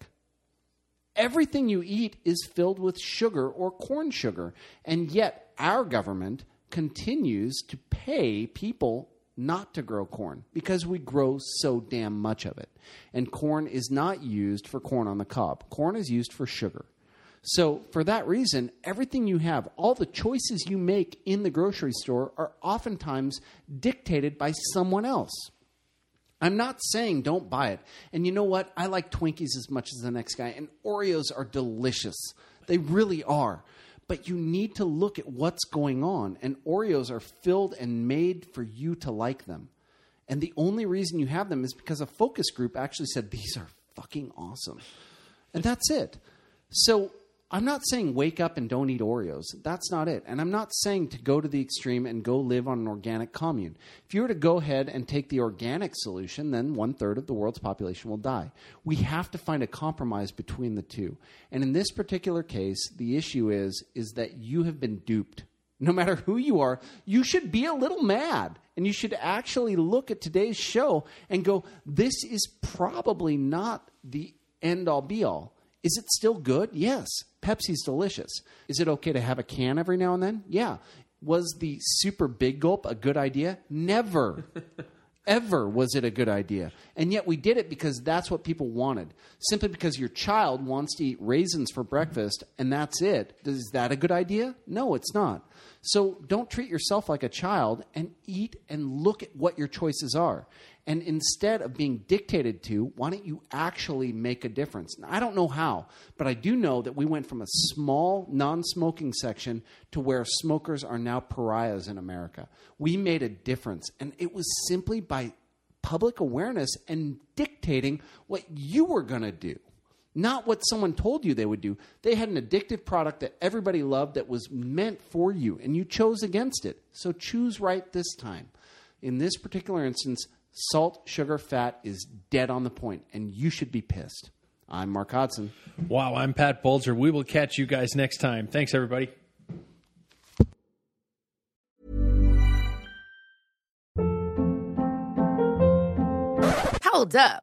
Everything you eat is filled with sugar or corn sugar, and yet our government continues to pay people not to grow corn because we grow so damn much of it. And corn is not used for corn on the cob, corn is used for sugar. So, for that reason, everything you have, all the choices you make in the grocery store are oftentimes dictated by someone else. I'm not saying don't buy it. And you know what? I like Twinkies as much as the next guy, and Oreos are delicious. They really are. But you need to look at what's going on, and Oreos are filled and made for you to like them. And the only reason you have them is because a focus group actually said, These are fucking awesome. And that's it. So I'm not saying wake up and don't eat Oreos. That's not it. And I'm not saying to go to the extreme and go live on an organic commune. If you were to go ahead and take the organic solution, then one third of the world's population will die. We have to find a compromise between the two. And in this particular case, the issue is is that you have been duped. No matter who you are, you should be a little mad. And you should actually look at today's show and go, this is probably not the end all be all is it still good? Yes. Pepsi's delicious. Is it okay to have a can every now and then? Yeah. Was the super big gulp a good idea? Never. <laughs> Ever was it a good idea. And yet we did it because that's what people wanted. Simply because your child wants to eat raisins for breakfast and that's it. Is that a good idea? No, it's not. So don't treat yourself like a child and eat and look at what your choices are. And instead of being dictated to, why don't you actually make a difference? Now, I don't know how, but I do know that we went from a small non smoking section to where smokers are now pariahs in America. We made a difference, and it was simply by public awareness and dictating what you were going to do not what someone told you they would do. They had an addictive product that everybody loved that was meant for you, and you chose against it. So choose right this time. In this particular instance, Salt, sugar, fat is dead on the point, and you should be pissed. I'm Mark Hodson. Wow, I'm Pat Bulger. We will catch you guys next time. Thanks, everybody. Hold up.